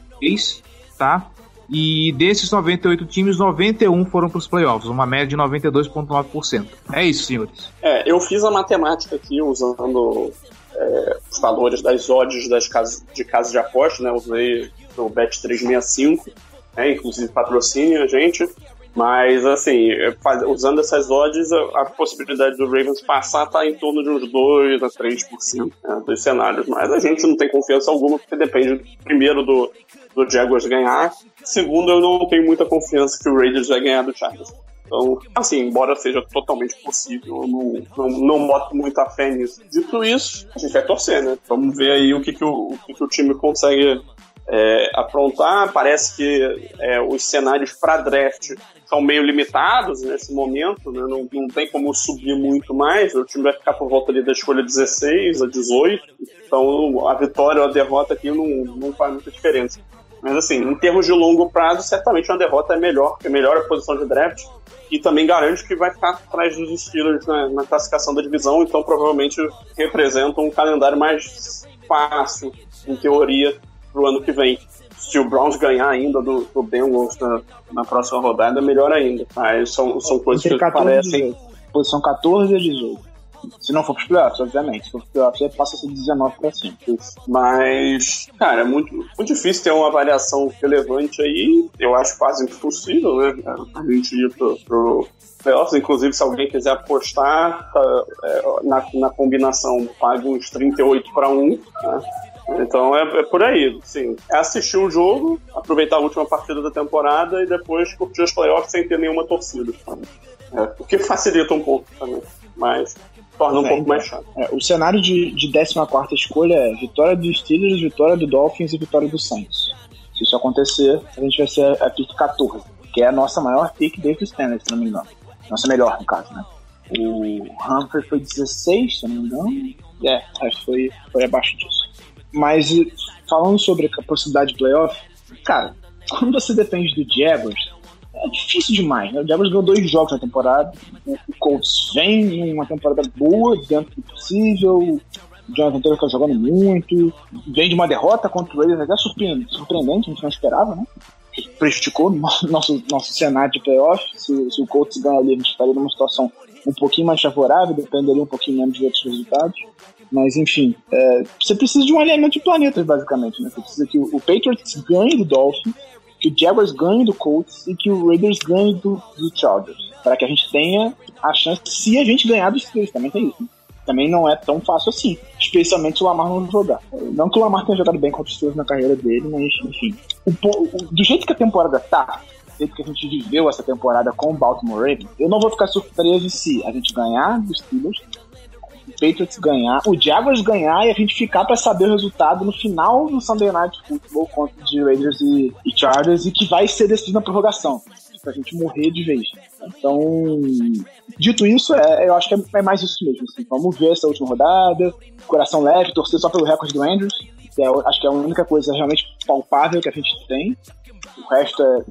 tá? E desses 98 times, 91 foram para os playoffs, uma média de 92,9%. É isso, senhores. É, eu fiz a matemática aqui usando é, os valores das odds das casas, de casas de aposta, né? Usei o Bet365, né? inclusive patrocínio a gente. Mas, assim, usando essas odds, a, a possibilidade do Ravens passar está em torno de uns 2 a 3% né, dos cenários. Mas a gente não tem confiança alguma, porque depende, primeiro, do, do Jaguars ganhar. Segundo, eu não tenho muita confiança que o Raiders vai ganhar do Chargers. Então, assim, embora seja totalmente possível, eu não, não, não boto muita fé nisso. Dito isso, a gente vai torcer, né? Vamos ver aí o que, que, o, o, que, que o time consegue é, aprontar. Parece que é, os cenários para draft são meio limitados nesse momento, né? não, não tem como subir muito mais. O time vai ficar por volta ali da escolha 16 a 18. Então a vitória ou a derrota aqui não, não faz muita diferença. Mas assim, em termos de longo prazo, certamente uma derrota é melhor, porque melhora a posição de draft e também garante que vai ficar atrás dos Steelers na, na classificação da divisão, então provavelmente representa um calendário mais fácil, em teoria, para o ano que vem. Se o Browns ganhar ainda do, do Bengals na, na próxima rodada, melhor ainda. Mas são, são coisas que parecem. Posição 14 e 18. Se não for pros playoffs, obviamente. Se for pros playoffs, você passa a ser 19 pra cima. Mas, cara, é muito, muito difícil ter uma avaliação relevante aí. Eu acho quase impossível, né? A gente ir pro, pro playoffs. Inclusive, se alguém quiser apostar uh, na, na combinação, pague uns 38 para 1. Né? Então é, é, por aí, sim. É assistir um jogo, aproveitar a última partida da temporada e depois curtir os playoffs sem ter nenhuma torcida. É, o que facilita um pouco também, mas torna um é, pouco mais chato. É, o cenário de, de 14 escolha é vitória dos Steelers, vitória do Dolphins e vitória do Saints. Se isso acontecer, a gente vai ser a pick 14, que é a nossa maior pick desde o Stanley, se não me engano. Nossa melhor, no caso, né? O Humphrey foi 16, se não me engano. É, acho que foi, foi abaixo disso. Mas falando sobre a possibilidade de playoff, cara, quando você depende do Jaguars, é difícil demais, né? O Jaguars ganhou dois jogos na temporada. O Colts vem uma temporada boa, dentro do possível. O Jonathan Taylor tá jogando muito. Vem de uma derrota contra o Raiders, até surpreendente, surpreendente, a gente não esperava, né? Prejudicou nosso, nosso cenário de playoff. Se, se o Colts ganhar ali, a gente estaria numa situação um pouquinho mais favorável, dependeria um pouquinho menos de outros resultados. Mas enfim, é, você precisa de um alinhamento de planetas, basicamente. Né? Você precisa que o, Patriots ganhe do Dolphins, que o Jaguars ganhe do Colts e que o Raiders ganhe do, do Chargers. Para que a gente tenha a chance, se a gente ganhar dos três, também tem isso. Né? Também não é tão fácil assim, especialmente se o Lamar não jogar. Não que o Lamar tenha jogado bem contra os Steelers na carreira dele, mas enfim. O, o, do jeito que a temporada tá, do jeito que a gente viveu essa temporada com o Baltimore Ravens, eu não vou ficar surpreso se a gente ganhar dos Steelers Patriots ganhar, o Jaguars ganhar e a gente ficar para saber o resultado no final do Sunday Night Football contra os Raiders e, e Chargers e que vai ser decidido na prorrogação pra gente morrer de vez. Então, dito isso, é, eu acho que é, é mais isso mesmo. Assim. Vamos ver essa última rodada, coração leve, torcer só pelo recorde do Andrews. Que é, acho que é a única coisa realmente palpável que a gente tem. O resto é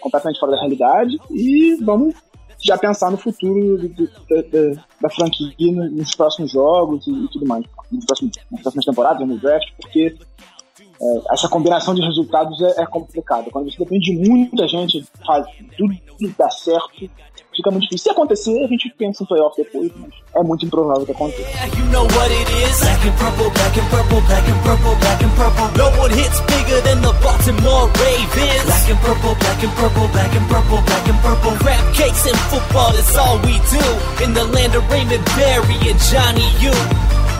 completamente fora da realidade. E vamos já pensar no futuro da, da franquia nos próximos jogos e, e tudo mais, nos próximos, nas próximas temporadas, no draft, porque é, essa combinação de resultados é, é complicada. Quando você depende de muita gente, faz tudo dar certo, fica muito difícil. Se acontecer, a gente pensa em playoff depois, mas é muito improvável que aconteça.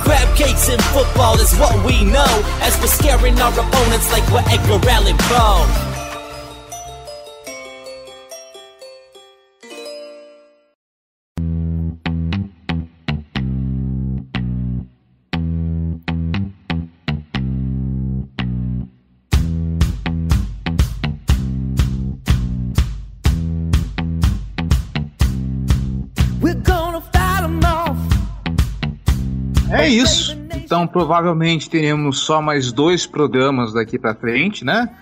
Crab cakes and football is what we know. As we're scaring our opponents like we're Edgar Allan Poe. Então provavelmente teremos só mais dois programas daqui para frente, né?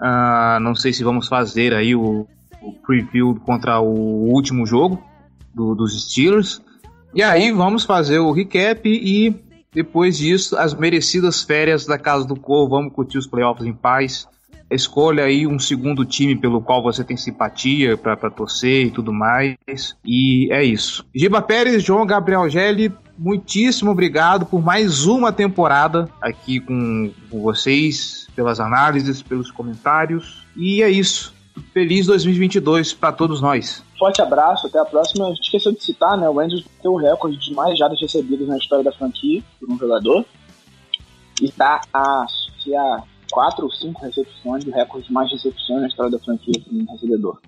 Uh, não sei se vamos fazer aí o, o, preview contra o último jogo do, dos Steelers. E aí vamos fazer o recap e depois disso as merecidas férias da Casa do Corvo. Vamos curtir os playoffs em paz escolha aí um segundo time pelo qual você tem simpatia para torcer e tudo mais. E é isso. Giba Pérez, João Gabriel Gelli, muitíssimo obrigado por mais uma temporada aqui com, com vocês, pelas análises, pelos comentários. E é isso. Feliz 2022 para todos nós. Forte abraço, até a próxima. A gente esqueceu de citar, né? O Andrews tem o recorde de mais jardas recebidas na história da franquia por um jogador. E tá a, a quatro ou cinco recepções do recorde de mais recepções na história da franquia por um recebedor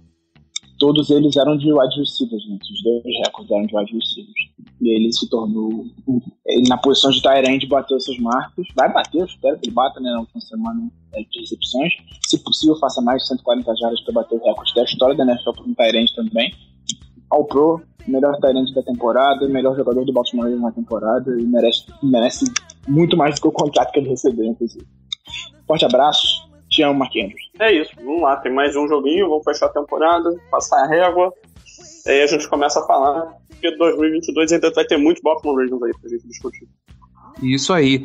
todos eles eram de wide receivers, gente. Os dois recordes eram de wide receivers. E ele se tornou. Ele, na posição de Tyrande bateu essas marcas. Vai bater, eu espero que ele bata né, na última semana né, de recepções. Se possível, faça mais de 140 jardas para bater o recorde da história da NFL por um Tyrande também. All Pro, melhor Tyrande da temporada, melhor jogador do Baltimore na temporada e merece, merece muito mais do que o contrato que ele recebeu, inclusive. Forte abraço te amo, Marquinhos. É isso, vamos lá, tem mais um joguinho, vamos fechar a temporada, passar a régua, e aí a gente começa a falar que 2022 ainda vai ter muito Baltimore Ravens aí pra gente discutir. Isso aí.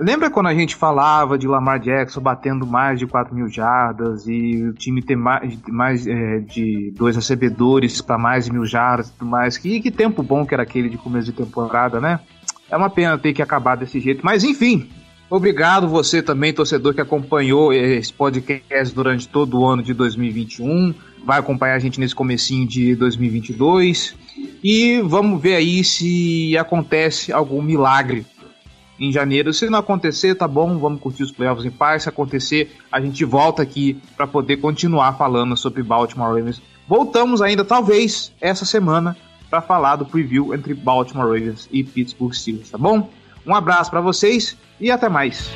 Lembra quando a gente falava de Lamar Jackson batendo mais de 4 mil jardas e o time ter mais, mais é, de dois recebedores para mais de mil jardas e tudo mais? Que, que tempo bom que era aquele de começo de temporada, né? É uma pena ter que acabar desse jeito. Mas enfim, Obrigado você também, torcedor, que acompanhou esse podcast durante todo o ano de 2021. Vai acompanhar a gente nesse comecinho de 2022. E vamos ver aí se acontece algum milagre em janeiro. Se não acontecer, tá bom, vamos curtir os playoffs em paz. Se acontecer, a gente volta aqui para poder continuar falando sobre Baltimore Ravens. Voltamos ainda, talvez, essa semana para falar do preview entre Baltimore Ravens e Pittsburgh Steelers, tá bom? Um abraço para vocês e até mais.